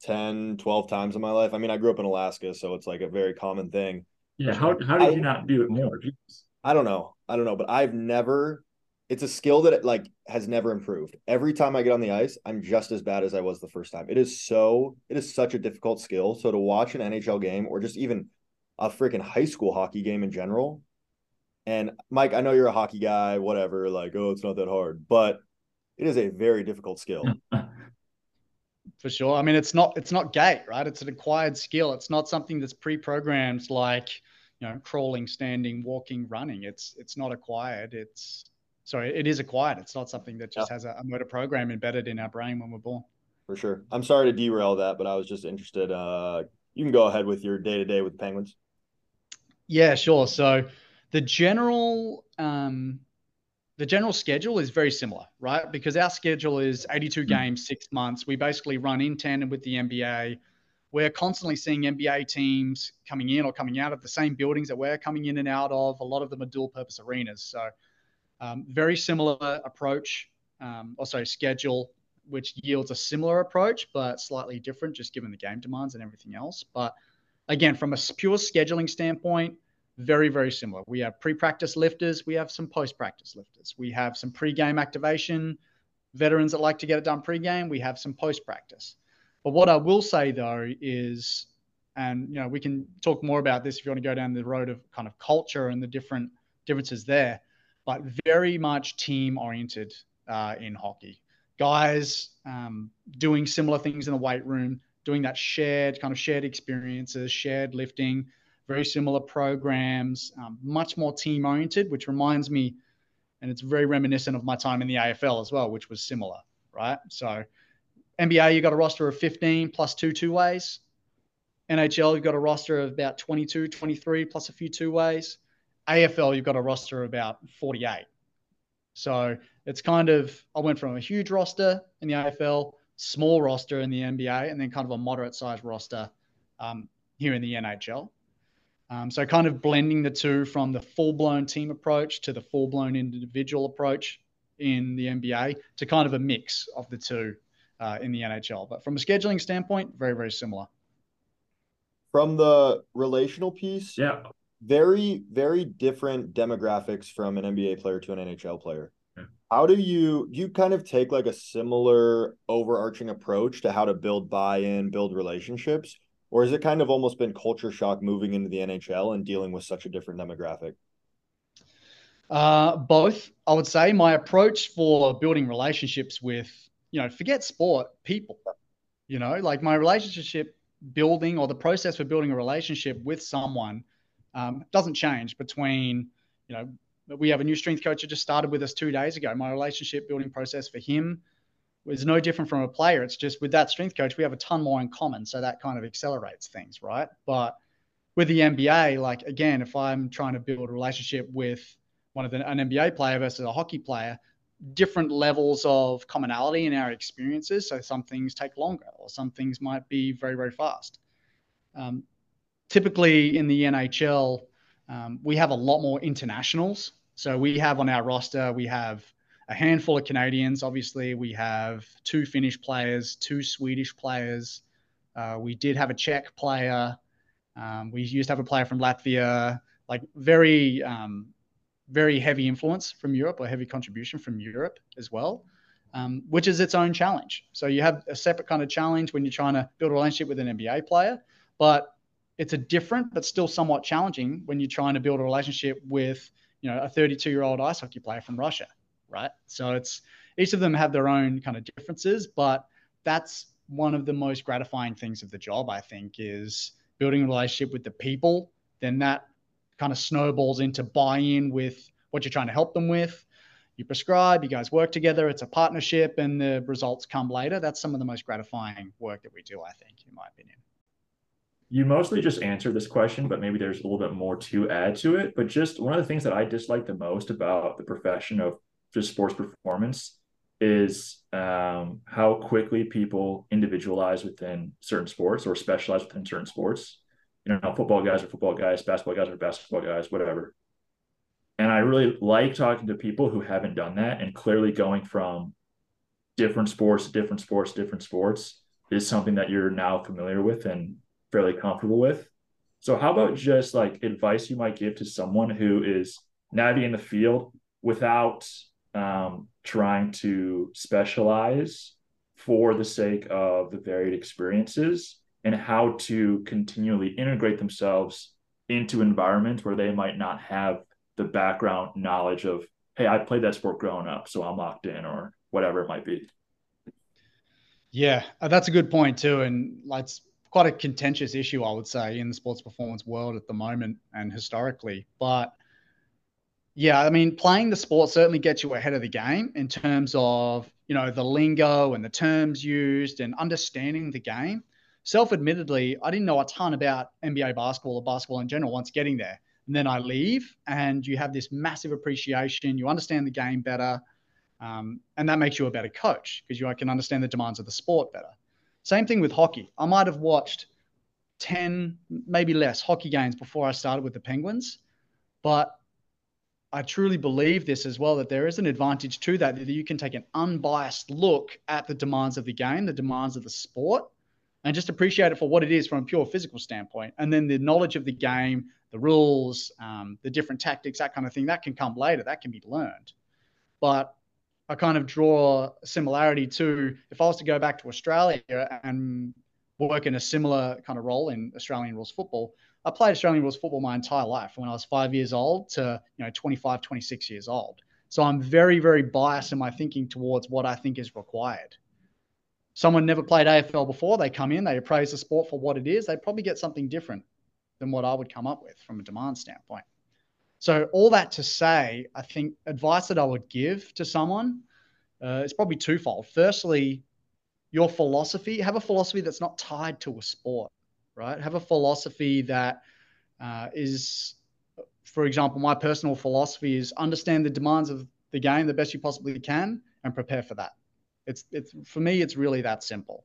10, 12 times in my life. I mean, I grew up in Alaska, so it's like a very common thing. Yeah. How how did I, you not do it more? I don't know. I don't know, but I've never. It's a skill that like has never improved. Every time I get on the ice, I'm just as bad as I was the first time. It is so. It is such a difficult skill. So to watch an NHL game or just even a freaking high school hockey game in general. And Mike, I know you're a hockey guy, whatever, like, oh, it's not that hard, but it is a very difficult skill. For sure. I mean, it's not it's not gait, right? It's an acquired skill. It's not something that's pre-programmed like, you know, crawling, standing, walking, running. It's it's not acquired. It's sorry, it is acquired. It's not something that just yeah. has a, a motor program embedded in our brain when we're born. For sure. I'm sorry to derail that, but I was just interested. Uh, you can go ahead with your day to day with the Penguins. Yeah, sure. So the general um, the general schedule is very similar, right? Because our schedule is 82 hmm. games, six months. We basically run in tandem with the NBA. We're constantly seeing NBA teams coming in or coming out of the same buildings that we're coming in and out of. A lot of them are dual purpose arenas. So, um, very similar approach, um, also schedule, which yields a similar approach, but slightly different, just given the game demands and everything else. But again, from a pure scheduling standpoint, very, very similar. We have pre practice lifters, we have some post practice lifters, we have some pre game activation, veterans that like to get it done pre game, we have some post practice. But what I will say though is, and you know, we can talk more about this if you want to go down the road of kind of culture and the different differences there, but very much team oriented uh, in hockey. Guys um, doing similar things in the weight room, doing that shared kind of shared experiences, shared lifting, very similar programs, um, much more team oriented, which reminds me, and it's very reminiscent of my time in the AFL as well, which was similar, right? So, NBA, you've got a roster of 15 plus two two ways. NHL, you've got a roster of about 22, 23 plus a few two ways. AFL, you've got a roster of about 48. So it's kind of, I went from a huge roster in the AFL, small roster in the NBA, and then kind of a moderate sized roster um, here in the NHL. Um, so kind of blending the two from the full blown team approach to the full blown individual approach in the NBA to kind of a mix of the two uh, in the NHL. But from a scheduling standpoint, very, very similar. From the relational piece, yeah, very, very different demographics from an NBA player to an NHL player. How do you do you kind of take like a similar overarching approach to how to build buy-in, build relationships? Or has it kind of almost been culture shock moving into the NHL and dealing with such a different demographic? Uh, both, I would say. My approach for building relationships with, you know, forget sport, people. You know, like my relationship building or the process for building a relationship with someone um, doesn't change between, you know, we have a new strength coach that just started with us two days ago. My relationship building process for him was no different from a player. It's just with that strength coach, we have a ton more in common. So that kind of accelerates things, right? But with the NBA, like again, if I'm trying to build a relationship with one of the, an NBA player versus a hockey player, different levels of commonality in our experiences. So some things take longer, or some things might be very, very fast. Um, typically in the NHL, um, we have a lot more internationals. So we have on our roster, we have a handful of Canadians. Obviously, we have two Finnish players, two Swedish players. Uh, we did have a Czech player. Um, we used to have a player from Latvia. Like very, um, very heavy influence from Europe or heavy contribution from Europe as well, um, which is its own challenge. So you have a separate kind of challenge when you're trying to build a relationship with an NBA player, but it's a different but still somewhat challenging when you're trying to build a relationship with you know a 32 year old ice hockey player from Russia, right? So it's each of them have their own kind of differences, but that's one of the most gratifying things of the job, I think, is building a relationship with the people. Then that kind of snowballs into buy-in with what you're trying to help them with. You prescribe, you guys work together, it's a partnership, and the results come later. That's some of the most gratifying work that we do, I think, in my opinion you mostly just answered this question, but maybe there's a little bit more to add to it. But just one of the things that I dislike the most about the profession of just sports performance is um, how quickly people individualize within certain sports or specialize within certain sports. You know, football guys are football guys, basketball guys are basketball guys, whatever. And I really like talking to people who haven't done that and clearly going from different sports to different sports, different sports is something that you're now familiar with and fairly comfortable with. So, how about just like advice you might give to someone who is navigating the field without um, trying to specialize for the sake of the varied experiences and how to continually integrate themselves into environments where they might not have the background knowledge of, hey, I played that sport growing up, so I'm locked in, or whatever it might be. Yeah, uh, that's a good point too, and let's quite a contentious issue, I would say, in the sports performance world at the moment and historically. But yeah, I mean, playing the sport certainly gets you ahead of the game in terms of, you know, the lingo and the terms used and understanding the game. Self admittedly, I didn't know a ton about NBA basketball or basketball in general once getting there. And then I leave and you have this massive appreciation. You understand the game better. Um, and that makes you a better coach because you can understand the demands of the sport better. Same thing with hockey. I might have watched 10, maybe less hockey games before I started with the Penguins, but I truly believe this as well that there is an advantage to that, that you can take an unbiased look at the demands of the game, the demands of the sport, and just appreciate it for what it is from a pure physical standpoint. And then the knowledge of the game, the rules, um, the different tactics, that kind of thing, that can come later, that can be learned. But I kind of draw a similarity to if I was to go back to Australia and work in a similar kind of role in Australian rules football. I played Australian rules football my entire life when I was five years old to, you know, 25, 26 years old. So I'm very, very biased in my thinking towards what I think is required. Someone never played AFL before, they come in, they appraise the sport for what it is, they probably get something different than what I would come up with from a demand standpoint. So, all that to say, I think advice that I would give to someone uh, is probably twofold. Firstly, your philosophy, have a philosophy that's not tied to a sport, right? Have a philosophy that uh, is, for example, my personal philosophy is understand the demands of the game the best you possibly can and prepare for that. It's, it's for me, it's really that simple.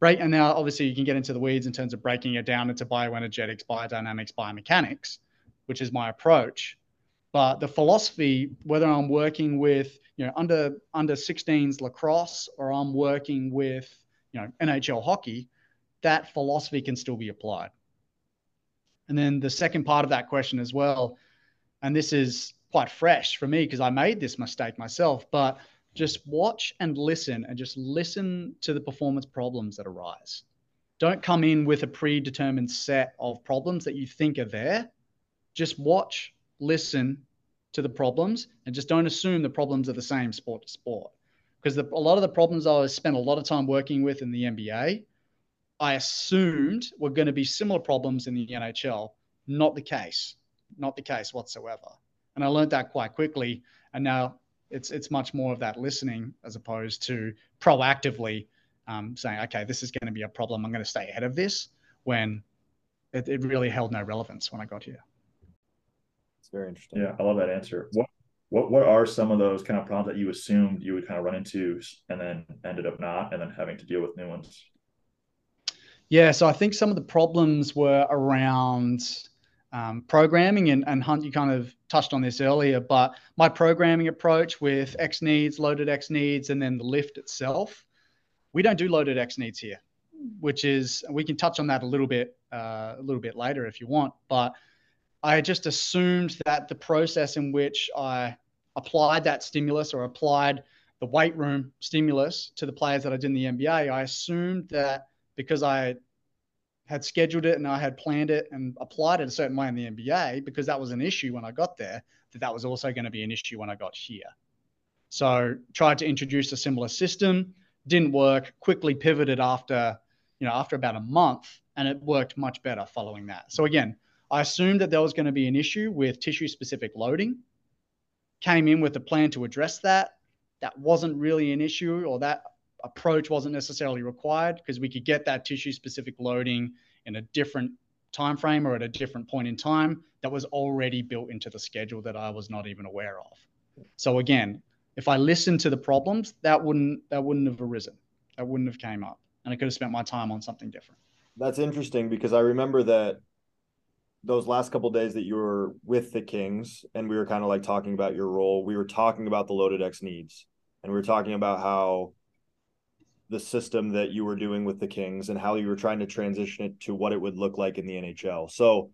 Right. and now obviously you can get into the weeds in terms of breaking it down into bioenergetics, biodynamics, biomechanics which is my approach. But the philosophy, whether I'm working with you know under under 16s lacrosse or I'm working with you know NHL hockey, that philosophy can still be applied. And then the second part of that question as well, and this is quite fresh for me because I made this mistake myself, but just watch and listen and just listen to the performance problems that arise. Don't come in with a predetermined set of problems that you think are there just watch, listen to the problems, and just don't assume the problems are the same sport to sport. Because a lot of the problems I spent a lot of time working with in the NBA, I assumed were going to be similar problems in the NHL. Not the case. Not the case whatsoever. And I learned that quite quickly. And now it's it's much more of that listening as opposed to proactively um, saying, okay, this is going to be a problem. I'm going to stay ahead of this when it, it really held no relevance when I got here It's very interesting. Yeah, I love that answer. What what what are some of those kind of problems that you assumed you would kind of run into and then ended up not, and then having to deal with new ones? Yeah, so I think some of the problems were around um, programming, and, and Hunt, you kind of touched on this earlier, but my programming approach with X needs, loaded X needs, and then the lift itself, we don't do loaded X needs here, which is we can touch on that a little bit uh, a little bit later if you want, but I just assumed that the process in which I applied that stimulus or applied the weight room stimulus to the players that I did in the NBA, I assumed that because I had scheduled it and I had planned it and applied it a certain way in the NBA, because that was an issue when I got there, that that was also going to be an issue when I got here. So tried to introduce a similar system, didn't work, quickly pivoted after, you know, after about a month, and it worked much better following that. So again, I assumed that there was going to be an issue with tissue specific loading. Came in with a plan to address that. That wasn't really an issue, or that approach wasn't necessarily required because we could get that tissue specific loading in a different time frame or at a different point in time that was already built into the schedule that I was not even aware of. So again, if I listened to the problems, that wouldn't that wouldn't have arisen. That wouldn't have came up. And I could have spent my time on something different. That's interesting because I remember that those last couple days that you were with the Kings and we were kind of like talking about your role, we were talking about the loaded X needs and we were talking about how the system that you were doing with the Kings and how you were trying to transition it to what it would look like in the NHL. So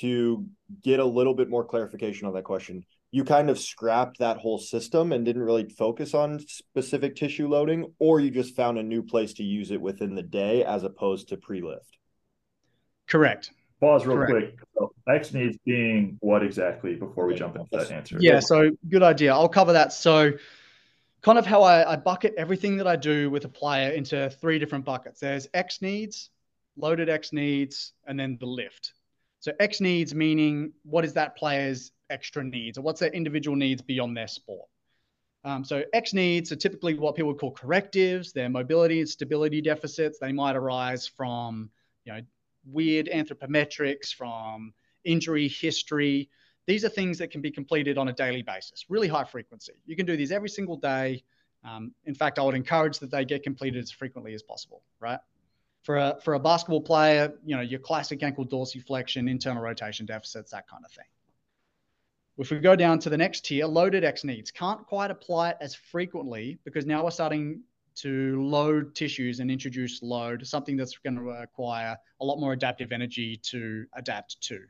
to get a little bit more clarification on that question, you kind of scrapped that whole system and didn't really focus on specific tissue loading, or you just found a new place to use it within the day as opposed to pre lift? Correct. Pause real Correct. quick. So X needs being what exactly before we jump into that answer? Yeah, so good idea. I'll cover that. So, kind of how I, I bucket everything that I do with a player into three different buckets there's X needs, loaded X needs, and then the lift. So, X needs meaning what is that player's extra needs or what's their individual needs beyond their sport. Um, so X needs are typically what people would call correctives. Their mobility and stability deficits. They might arise from you know weird anthropometrics, from injury history. These are things that can be completed on a daily basis, really high frequency. You can do these every single day. Um, in fact, I would encourage that they get completed as frequently as possible, right? For a, for a basketball player, you know, your classic ankle dorsiflexion, internal rotation deficits, that kind of thing. If we go down to the next tier, loaded X needs can't quite apply it as frequently because now we're starting to load tissues and introduce load, something that's going to require a lot more adaptive energy to adapt to.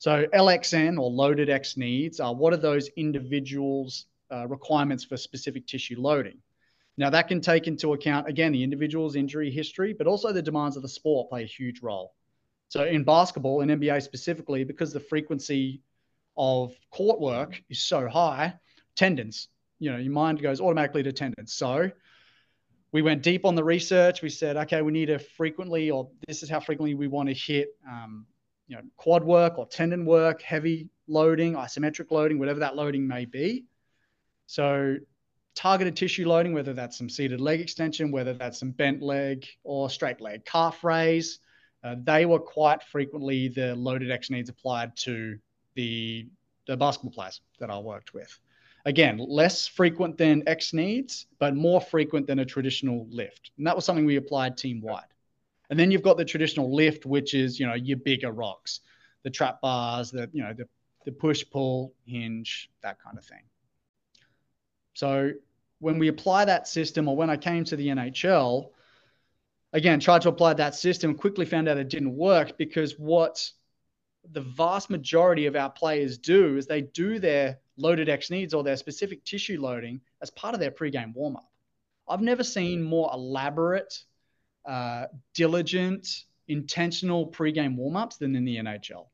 So LXN or loaded X needs are what are those individuals' uh, requirements for specific tissue loading? Now that can take into account again the individual's injury history, but also the demands of the sport play a huge role. So in basketball, in NBA specifically, because the frequency of court work is so high, tendons, you know, your mind goes automatically to tendons. So we went deep on the research. We said, okay, we need to frequently, or this is how frequently we want to hit, um, you know, quad work or tendon work, heavy loading, isometric loading, whatever that loading may be. So targeted tissue loading, whether that's some seated leg extension, whether that's some bent leg or straight leg calf raise, uh, they were quite frequently the loaded X needs applied to the the basketball players that I worked with. Again, less frequent than X needs, but more frequent than a traditional lift. And that was something we applied team wide. And then you've got the traditional lift, which is, you know, your bigger rocks, the trap bars, the, you know, the, the push, pull, hinge, that kind of thing. So when we apply that system, or when I came to the NHL, again, tried to apply that system, quickly found out it didn't work because what the vast majority of our players do is they do their loaded X needs or their specific tissue loading as part of their pregame warm up. I've never seen more elaborate, uh, diligent, intentional pregame warm ups than in the NHL.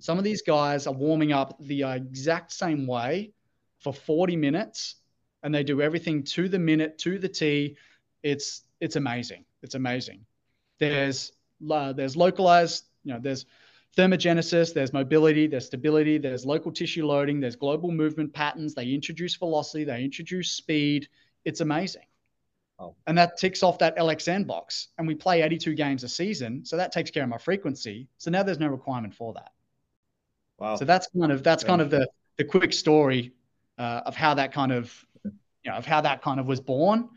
Some of these guys are warming up the exact same way for 40 minutes and they do everything to the minute, to the T. It's it's amazing. It's amazing. There's uh, there's localized, you know, there's thermogenesis, there's mobility, there's stability, there's local tissue loading, there's global movement patterns. They introduce velocity, they introduce speed. It's amazing. Oh. And that ticks off that LXN box. And we play 82 games a season. So that takes care of my frequency. So now there's no requirement for that. Wow. So that's kind of that's kind of the the quick story uh, of how that kind of you know of how that kind of was born.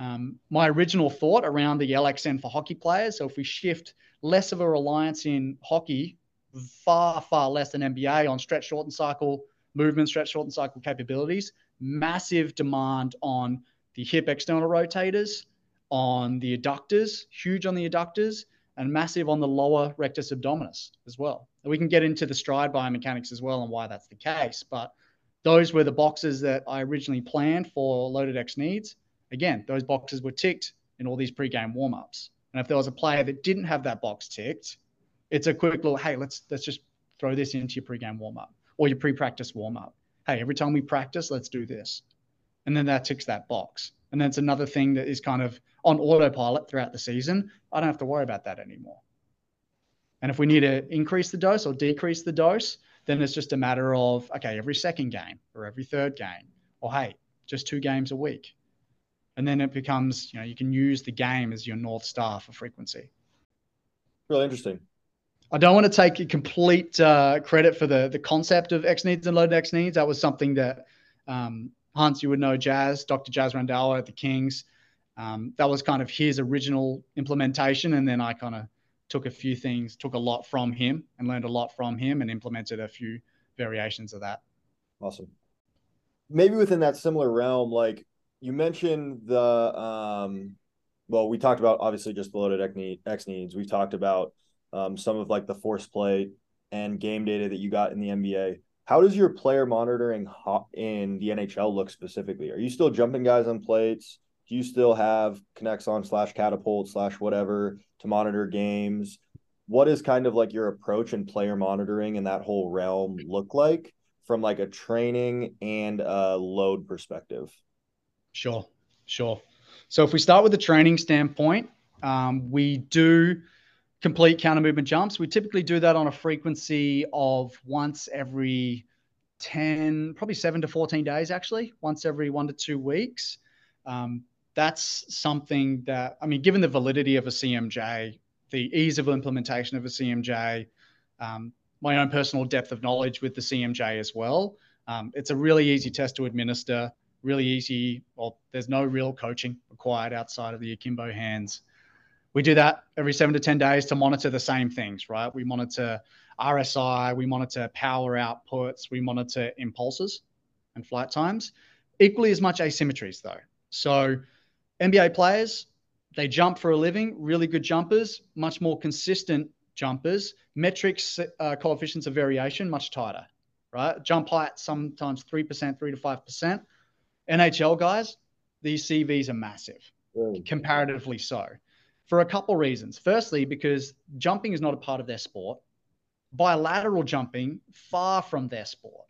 Um, my original thought around the LXN for hockey players. So if we shift less of a reliance in hockey far, far less than NBA on stretch shorten cycle movement, stretch shorten cycle capabilities. Massive demand on the hip external rotators, on the adductors, huge on the adductors, and massive on the lower rectus abdominis as well. And we can get into the stride biomechanics as well and why that's the case. But those were the boxes that I originally planned for loaded X needs. Again, those boxes were ticked in all these pre-game warm-ups. And if there was a player that didn't have that box ticked, it's a quick little, hey, let's let's just throw this into your pre-game warm-up or your pre-practice warm-up. Hey, every time we practice, let's do this. And then that ticks that box. And that's another thing that is kind of on autopilot throughout the season. I don't have to worry about that anymore. And if we need to increase the dose or decrease the dose, then it's just a matter of, okay, every second game or every third game, or hey, just two games a week. And then it becomes, you know, you can use the game as your North Star for frequency. Really interesting. I don't want to take complete uh, credit for the the concept of X needs and loaded X needs. That was something that um, Hans, you would know, Jazz, Dr. Jazz Randhawa at the Kings. Um, that was kind of his original implementation, and then I kind of took a few things, took a lot from him, and learned a lot from him, and implemented a few variations of that. Awesome. Maybe within that similar realm, like you mentioned the, um, well, we talked about obviously just the loaded X needs. We've talked about um, some of like the force play and game data that you got in the NBA. How does your player monitoring in the NHL look specifically? Are you still jumping guys on plates? Do you still have Kinexon slash catapult slash whatever to monitor games? What is kind of like your approach in player monitoring and that whole realm look like from like a training and a load perspective? Sure, sure. So if we start with the training standpoint, um, we do complete counter movement jumps. We typically do that on a frequency of once every 10, probably seven to 14 days, actually, once every one to two weeks. Um, that's something that, I mean, given the validity of a CMJ, the ease of implementation of a CMJ, um, my own personal depth of knowledge with the CMJ as well. Um, it's a really easy test to administer, really easy. Well, there's no real coaching required outside of the akimbo hands we do that every seven to 10 days to monitor the same things, right? We monitor RSI, we monitor power outputs, we monitor impulses and flight times. Equally as much asymmetries, though. So, NBA players, they jump for a living, really good jumpers, much more consistent jumpers. Metrics, uh, coefficients of variation, much tighter, right? Jump height, sometimes 3%, 3 to 5%. NHL guys, these CVs are massive, mm. comparatively so for a couple reasons. Firstly, because jumping is not a part of their sport. Bilateral jumping, far from their sport.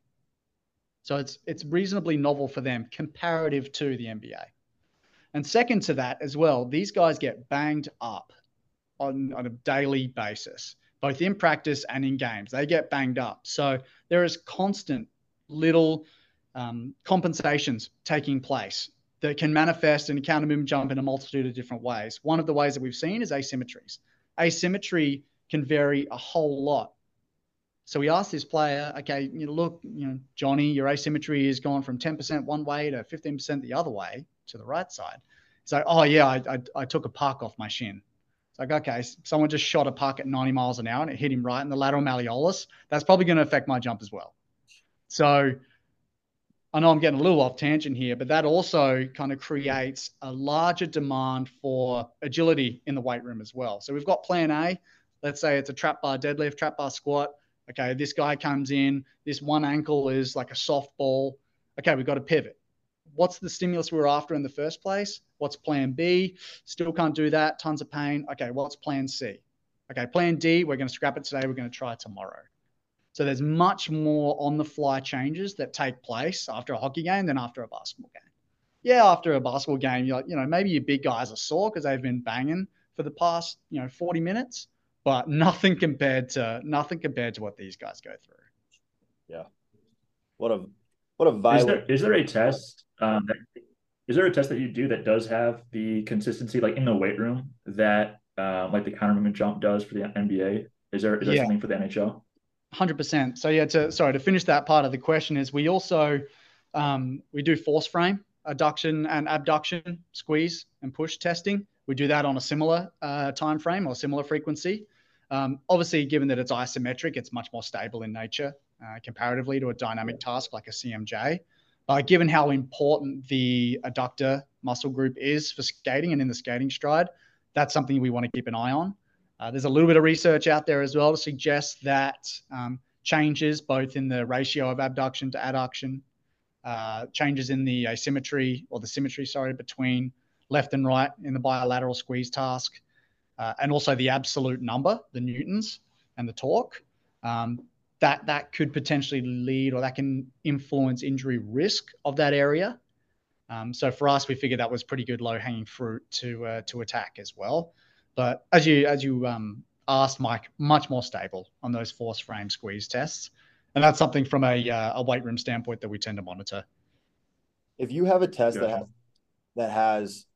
So it's it's reasonably novel for them comparative to the NBA. And second to that as well, these guys get banged up on, on a daily basis, both in practice and in games. They get banged up. So there is constant little um, compensations taking place that can manifest in a counter movement jump in a multitude of different ways. One of the ways that we've seen is asymmetries. Asymmetry can vary a whole lot. So we asked this player, okay, you know, look, you know, Johnny, your asymmetry has gone from 10% one way to 15% the other way to the right side. It's like, oh yeah, I, I, I took a puck off my shin. It's like, okay, someone just shot a puck at 90 miles an hour and it hit him right in the lateral malleolus. That's probably going to affect my jump as well. So I know I'm getting a little off tangent here, but that also kind of creates a larger demand for agility in the weight room as well. So we've got plan A. Let's say it's a trap bar deadlift, trap bar squat. Okay, this guy comes in, this one ankle is like a softball. Okay, we've got to pivot. What's the stimulus we were after in the first place? What's plan B? Still can't do that. Tons of pain. Okay, what's plan C? Okay, plan D, we're going to scrap it today. We're going to try tomorrow. So there's much more on the fly changes that take place after a hockey game than after a basketball game. Yeah, after a basketball game, you're like, you know, maybe your big guys are sore because they've been banging for the past, you know, 40 minutes, but nothing compared to nothing compared to what these guys go through. Yeah. What a what a violent. Is there, is there a test? Um, that, is there a test that you do that does have the consistency, like in the weight room, that uh, like the counter movement jump does for the NBA? Is there is there yeah. something for the NHL? Hundred percent. So yeah, to sorry to finish that part of the question is we also um, we do force frame adduction and abduction squeeze and push testing. We do that on a similar uh, time frame or similar frequency. Um, obviously, given that it's isometric, it's much more stable in nature uh, comparatively to a dynamic task like a CMJ. But given how important the adductor muscle group is for skating and in the skating stride, that's something we want to keep an eye on. Uh, there's a little bit of research out there as well to suggest that um, changes both in the ratio of abduction to adduction, uh, changes in the asymmetry or the symmetry, sorry, between left and right in the bilateral squeeze task, uh, and also the absolute number, the newtons and the torque. Um, that that could potentially lead or that can influence injury risk of that area. Um, so for us, we figured that was pretty good low hanging fruit to uh, to attack as well. But as you as you um, asked, Mike, much more stable on those force frame squeeze tests, and that's something from a uh, a weight room standpoint that we tend to monitor. If you have a test gotcha. that has that has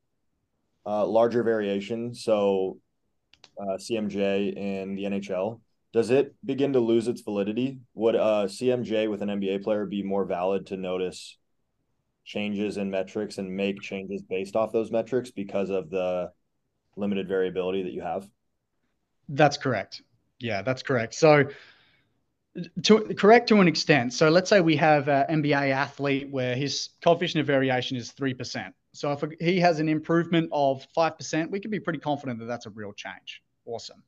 uh, larger variation, so uh, CMJ in the NHL, does it begin to lose its validity? Would a uh, CMJ with an NBA player be more valid to notice changes in metrics and make changes based off those metrics because of the limited variability that you have? That's correct. Yeah, that's correct. So, to correct to an extent. So, let's say we have an NBA athlete where his coefficient of variation is three percent. So, if he has an improvement of five percent, we can be pretty confident that that's a real change. Awesome.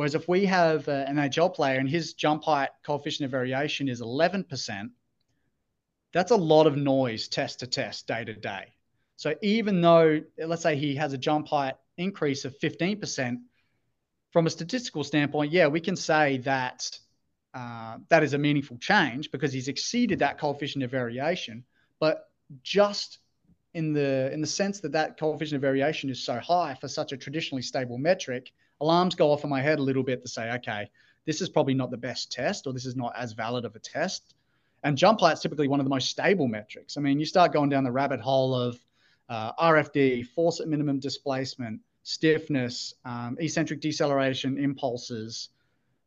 Whereas if we have an NHL player and his jump height coefficient of variation is 11%, that's a lot of noise test to test, day to day. So even though, let's say he has a jump height increase of 15%, from a statistical standpoint, yeah, we can say that uh, that is a meaningful change because he's exceeded that coefficient of variation. But just in the in the sense that that coefficient of variation is so high for such a traditionally stable metric, alarms go off in my head a little bit to say, okay, this is probably not the best test, or this is not as valid of a test. And jump is typically one of the most stable metrics. I mean, you start going down the rabbit hole of uh, RFD, force at minimum displacement, stiffness, um, eccentric deceleration, impulses,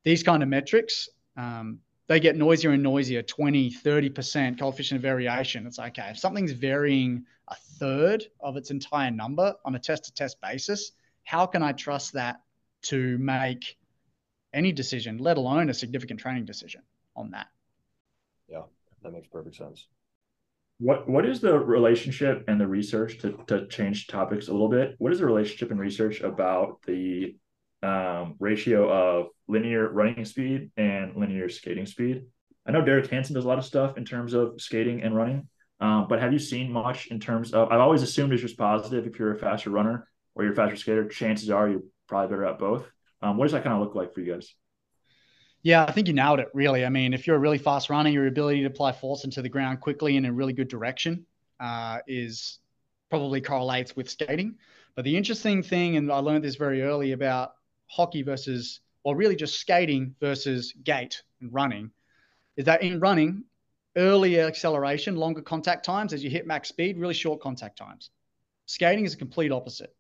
these kind of metrics, um, they get noisier and noisier 20, 30% coefficient of variation. It's okay. If something's varying a third of its entire number on a test to test basis, how can I trust that to make any decision, let alone a significant training decision on that? Yeah, that makes perfect sense. What what is the relationship and the research to to change topics a little bit? What is the relationship and research about the um, ratio of linear running speed and linear skating speed? I know Derek Hansen does a lot of stuff in terms of skating and running, um, but have you seen much in terms of? I've always assumed it's just positive. If you're a faster runner or you're a faster skater, chances are you're probably better at both. Um, what does that kind of look like for you guys? Yeah, I think you nailed it, really. I mean, if you're a really fast runner, your ability to apply force into the ground quickly in a really good direction uh, is probably correlates with skating. But the interesting thing, and I learned this very early about hockey versus, or really just skating versus gait and running, is that in running, earlier acceleration, longer contact times as you hit max speed, really short contact times. Skating is a complete opposite.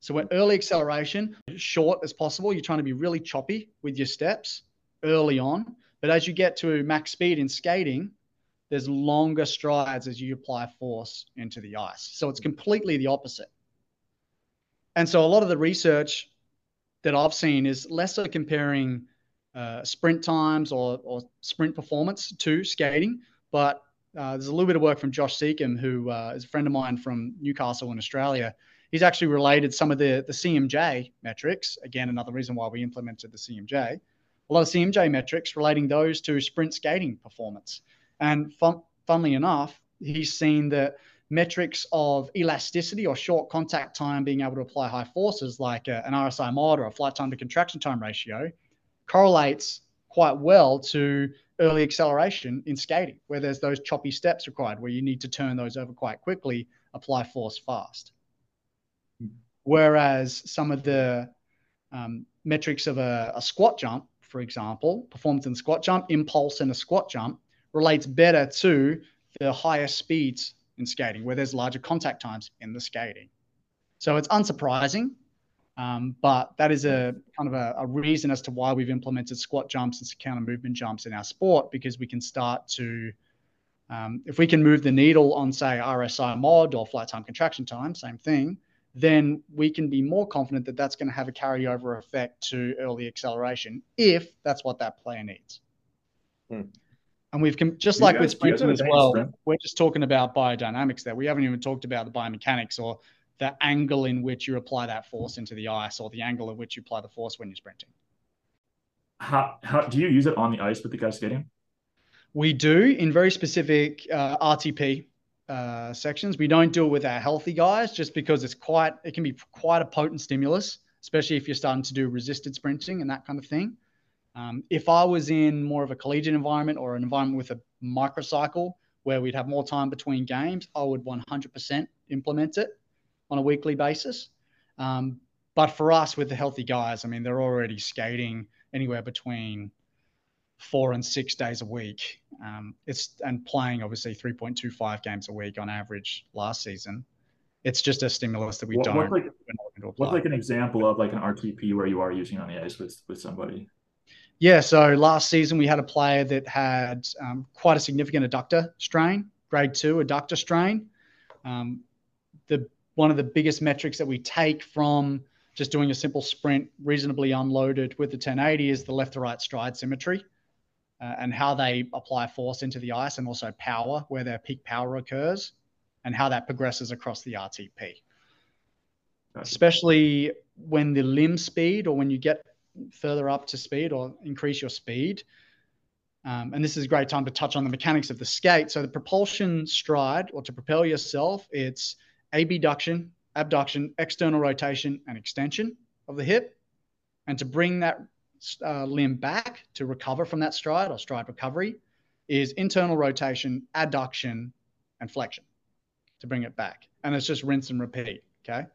So when early acceleration, short as possible, you're trying to be really choppy with your steps early on. But as you get to max speed in skating, there's longer strides as you apply force into the ice. So it's completely the opposite. And so a lot of the research that I've seen is less so comparing uh, sprint times or, or sprint performance to skating, but uh, there's a little bit of work from Josh Seacombe, who uh, is a friend of mine from Newcastle in Australia. He's actually related some of the, the CMJ metrics. Again, another reason why we implemented the CMJ. A lot of CMJ metrics relating those to sprint skating performance. And fun, funnily enough, he's seen that metrics of elasticity or short contact time being able to apply high forces like a, an RSI mod or a flight time to contraction time ratio correlates quite well to early acceleration in skating, where there's those choppy steps required, where you need to turn those over quite quickly, apply force fast. Whereas some of the um, metrics of a, a, squat jump, for example, performance in squat jump, impulse in a squat jump, relates better to the higher speeds in skating, where there's larger contact times in the skating. So it's unsurprising um, but that is a kind of a, a, reason as to why we've implemented squat jumps and counter movement jumps in our sport because we can start to, um, if we can move the needle on, say, RSI mod or flight time contraction time, same thing, then we can be more confident that that's going to have a carryover effect to early acceleration if that's what that player needs. Hmm. And we've just like with sprinting as well, sprint? we're just talking about biodynamics there. We haven't even talked about the biomechanics or the angle in which you apply that force into the ice or the angle in which you apply the force when you're sprinting. How, how do you use it on the ice with the guys skating? We do in very specific uh, RTP uh, sections. We don't do it with our healthy guys just because it's quite, it can be quite a potent stimulus, especially if you're starting to do resisted sprinting and that kind of thing. Um, if I was in more of a collegiate environment or an environment with a microcycle where we'd have more time between games, I would 100% implement it on a weekly basis. Um, but for us, with the healthy guys, I mean, they're already skating anywhere between four and six days a week. Um, it's and playing obviously 3.25 games a week on average last season. It's just a stimulus that we what, don't. What's like, what's like an example of like an RTP where you are using on the ice with with somebody? Yeah, so last season we had a player that had um, quite a significant adductor strain, grade two adductor strain. Um, the one of the biggest metrics that we take from just doing a simple sprint reasonably unloaded with the 1080 is the left to right stride symmetry uh, and how they apply force into the ice and also power where their peak power occurs and how that progresses across the RTP. Especially when the limb speed or when you get further up to speed or increase your speed. Um, and this is a great time to touch on the mechanics of the skate. So the propulsion stride or to propel yourself, it's abduction, abduction, external rotation, and extension of the hip. And to bring that uh, limb back to recover from that stride or stride recovery is internal rotation, adduction, and flexion to bring it back. And it's just rinse and repeat. Okay.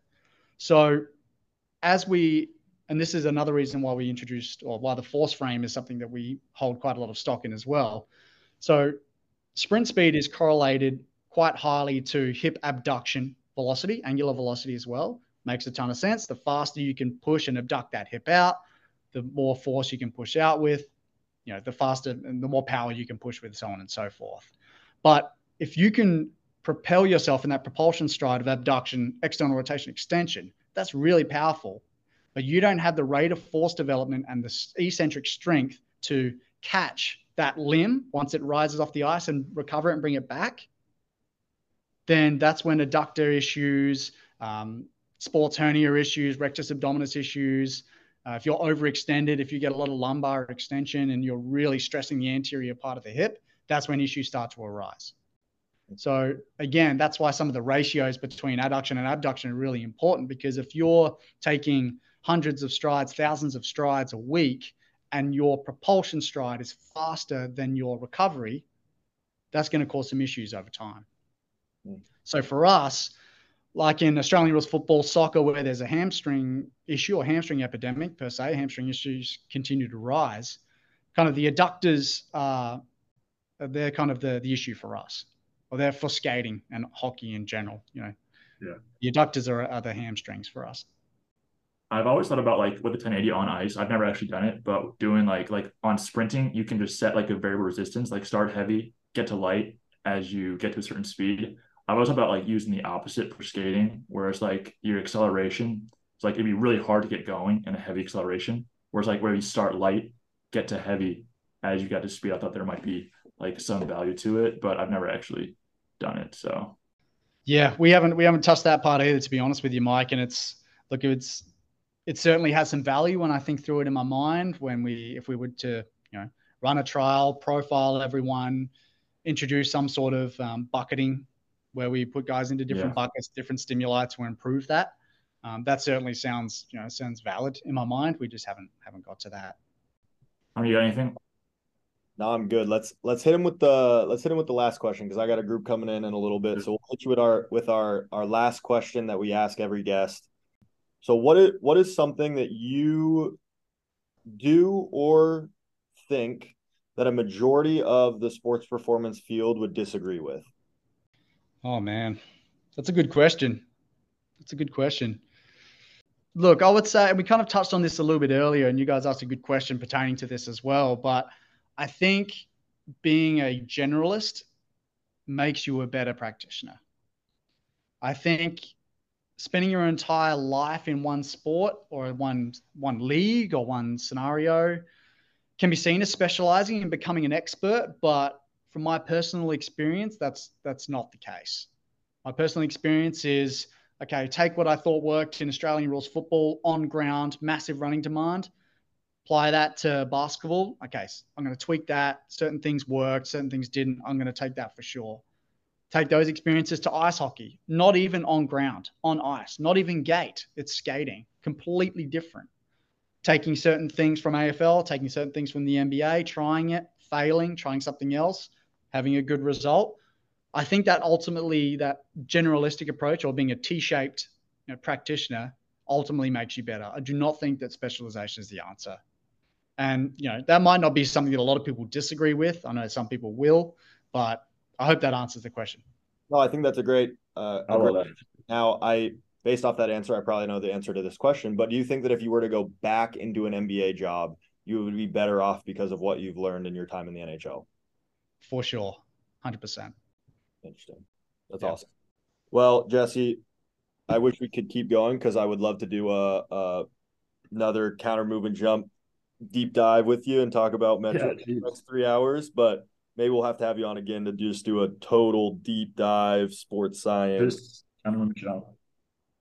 So as we, and this is another reason why we introduced, or why the force frame is something that we hold quite a lot of stock in as well. So sprint speed is correlated quite highly to hip abduction velocity, angular velocity as well. Makes a ton of sense. The faster you can push and abduct that hip out, the more force you can push out with, you know, the faster and the more power you can push with, so on and so forth. But if you can propel yourself in that propulsion stride of abduction, external rotation, extension, that's really powerful. But you don't have the rate of force development and the eccentric strength to catch that limb once it rises off the ice and recover it and bring it back then that's when adductor issues, um, sports hernia issues, rectus abdominis issues, uh, if you're overextended, if you get a lot of lumbar extension and you're really stressing the anterior part of the hip, that's when issues start to arise. So again, that's why some of the ratios between adduction and abduction are really important because if you're taking hundreds of strides, thousands of strides a week, and your propulsion stride is faster than your recovery, that's going to cause some issues over time. So for us, like in Australian rules football, soccer, where there's a hamstring issue or hamstring epidemic per se, hamstring issues continue to rise. Kind of the adductors are they're kind of the the issue for us, or they're for skating and hockey in general. You know, yeah, the adductors are, are the hamstrings for us. I've always thought about like with the 1080 on ice. I've never actually done it, but doing like like on sprinting, you can just set like a variable resistance, like start heavy, get to light as you get to a certain speed. I've always about like using the opposite for skating, whereas like your acceleration, it's like it'd be really hard to get going in a heavy acceleration. Whereas like where you start light, get to heavy as you get to speed. I thought there might be like some value to it, but I've never actually done it. So yeah, we haven't we haven't touched that part either, to be honest with you, Mike. And it's look, it's it certainly has some value when I think through it in my mind. When we if we were to you know run a trial, profile everyone, introduce some sort of um, bucketing where we put guys into different yeah. buckets, different stimuli to improve that. Um, that certainly sounds you know sounds valid in my mind. We just haven't haven't got to that. Have you got anything? No, I'm good. Let's let's hit him with the let's hit him with the last question because I got a group coming in in a little bit. So we'll hit you with our with our our last question that we ask every guest. So what is what is something that you do or think that a majority of the sports performance field would disagree with? Oh man, that's a good question. That's a good question. Look, I would say we kind of touched on this a little bit earlier, and you guys asked a good question pertaining to this as well. But I think being a generalist makes you a better practitioner. I think spending your entire life in one sport or one one league or one scenario can be seen as specializing and becoming an expert, but from my personal experience, that's that's not the case. My personal experience is okay, take what I thought worked in Australian rules football on ground, massive running demand, apply that to basketball. Okay, I'm going to tweak that. Certain things worked, certain things didn't. I'm going to take that for sure. Take those experiences to ice hockey, not even on ground, on ice, not even gait. It's skating, completely different. Taking certain things from AFL, taking certain things from the NBA, trying it, failing, trying something else, having a good result. I think that ultimately that generalistic approach or being a T-shaped you know, practitioner ultimately makes you better. I do not think that specialization is the answer. And you know that might not be something that a lot of people disagree with. I know some people will, but I hope that answers the question. No, I think that's a great. Uh, a great now, I based off that answer, I probably know the answer to this question. But do you think that if you were to go back into an NBA job, you would be better off because of what you've learned in your time in the NHL? For sure, hundred percent. Interesting. That's yeah. awesome. Well, Jesse, I wish we could keep going because I would love to do a, a another counter move and jump deep dive with you and talk about Metro yeah, next three hours, but maybe we'll have to have you on again to just do a total deep dive sports science. Just counter movement jump.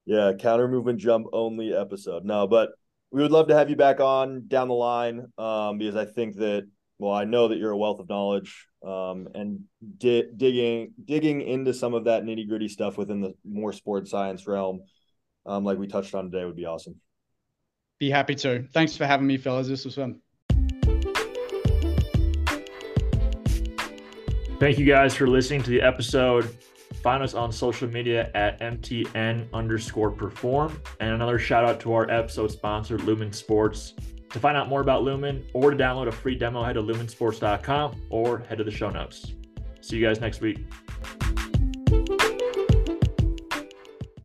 Yeah, counter movement jump only episode. No, but we would love to have you back on down the line um, because I think that well, I know that you're a wealth of knowledge um, and di- digging digging into some of that nitty gritty stuff within the more sports science realm, um, like we touched on today, would be awesome. Be happy to. Thanks for having me, fellas. This was fun. Thank you guys for listening to the episode. Find us on social media at MTN underscore perform. And another shout out to our episode sponsor, Lumin Sports. To find out more about Lumin or to download a free demo, head to luminsports.com or head to the show notes. See you guys next week.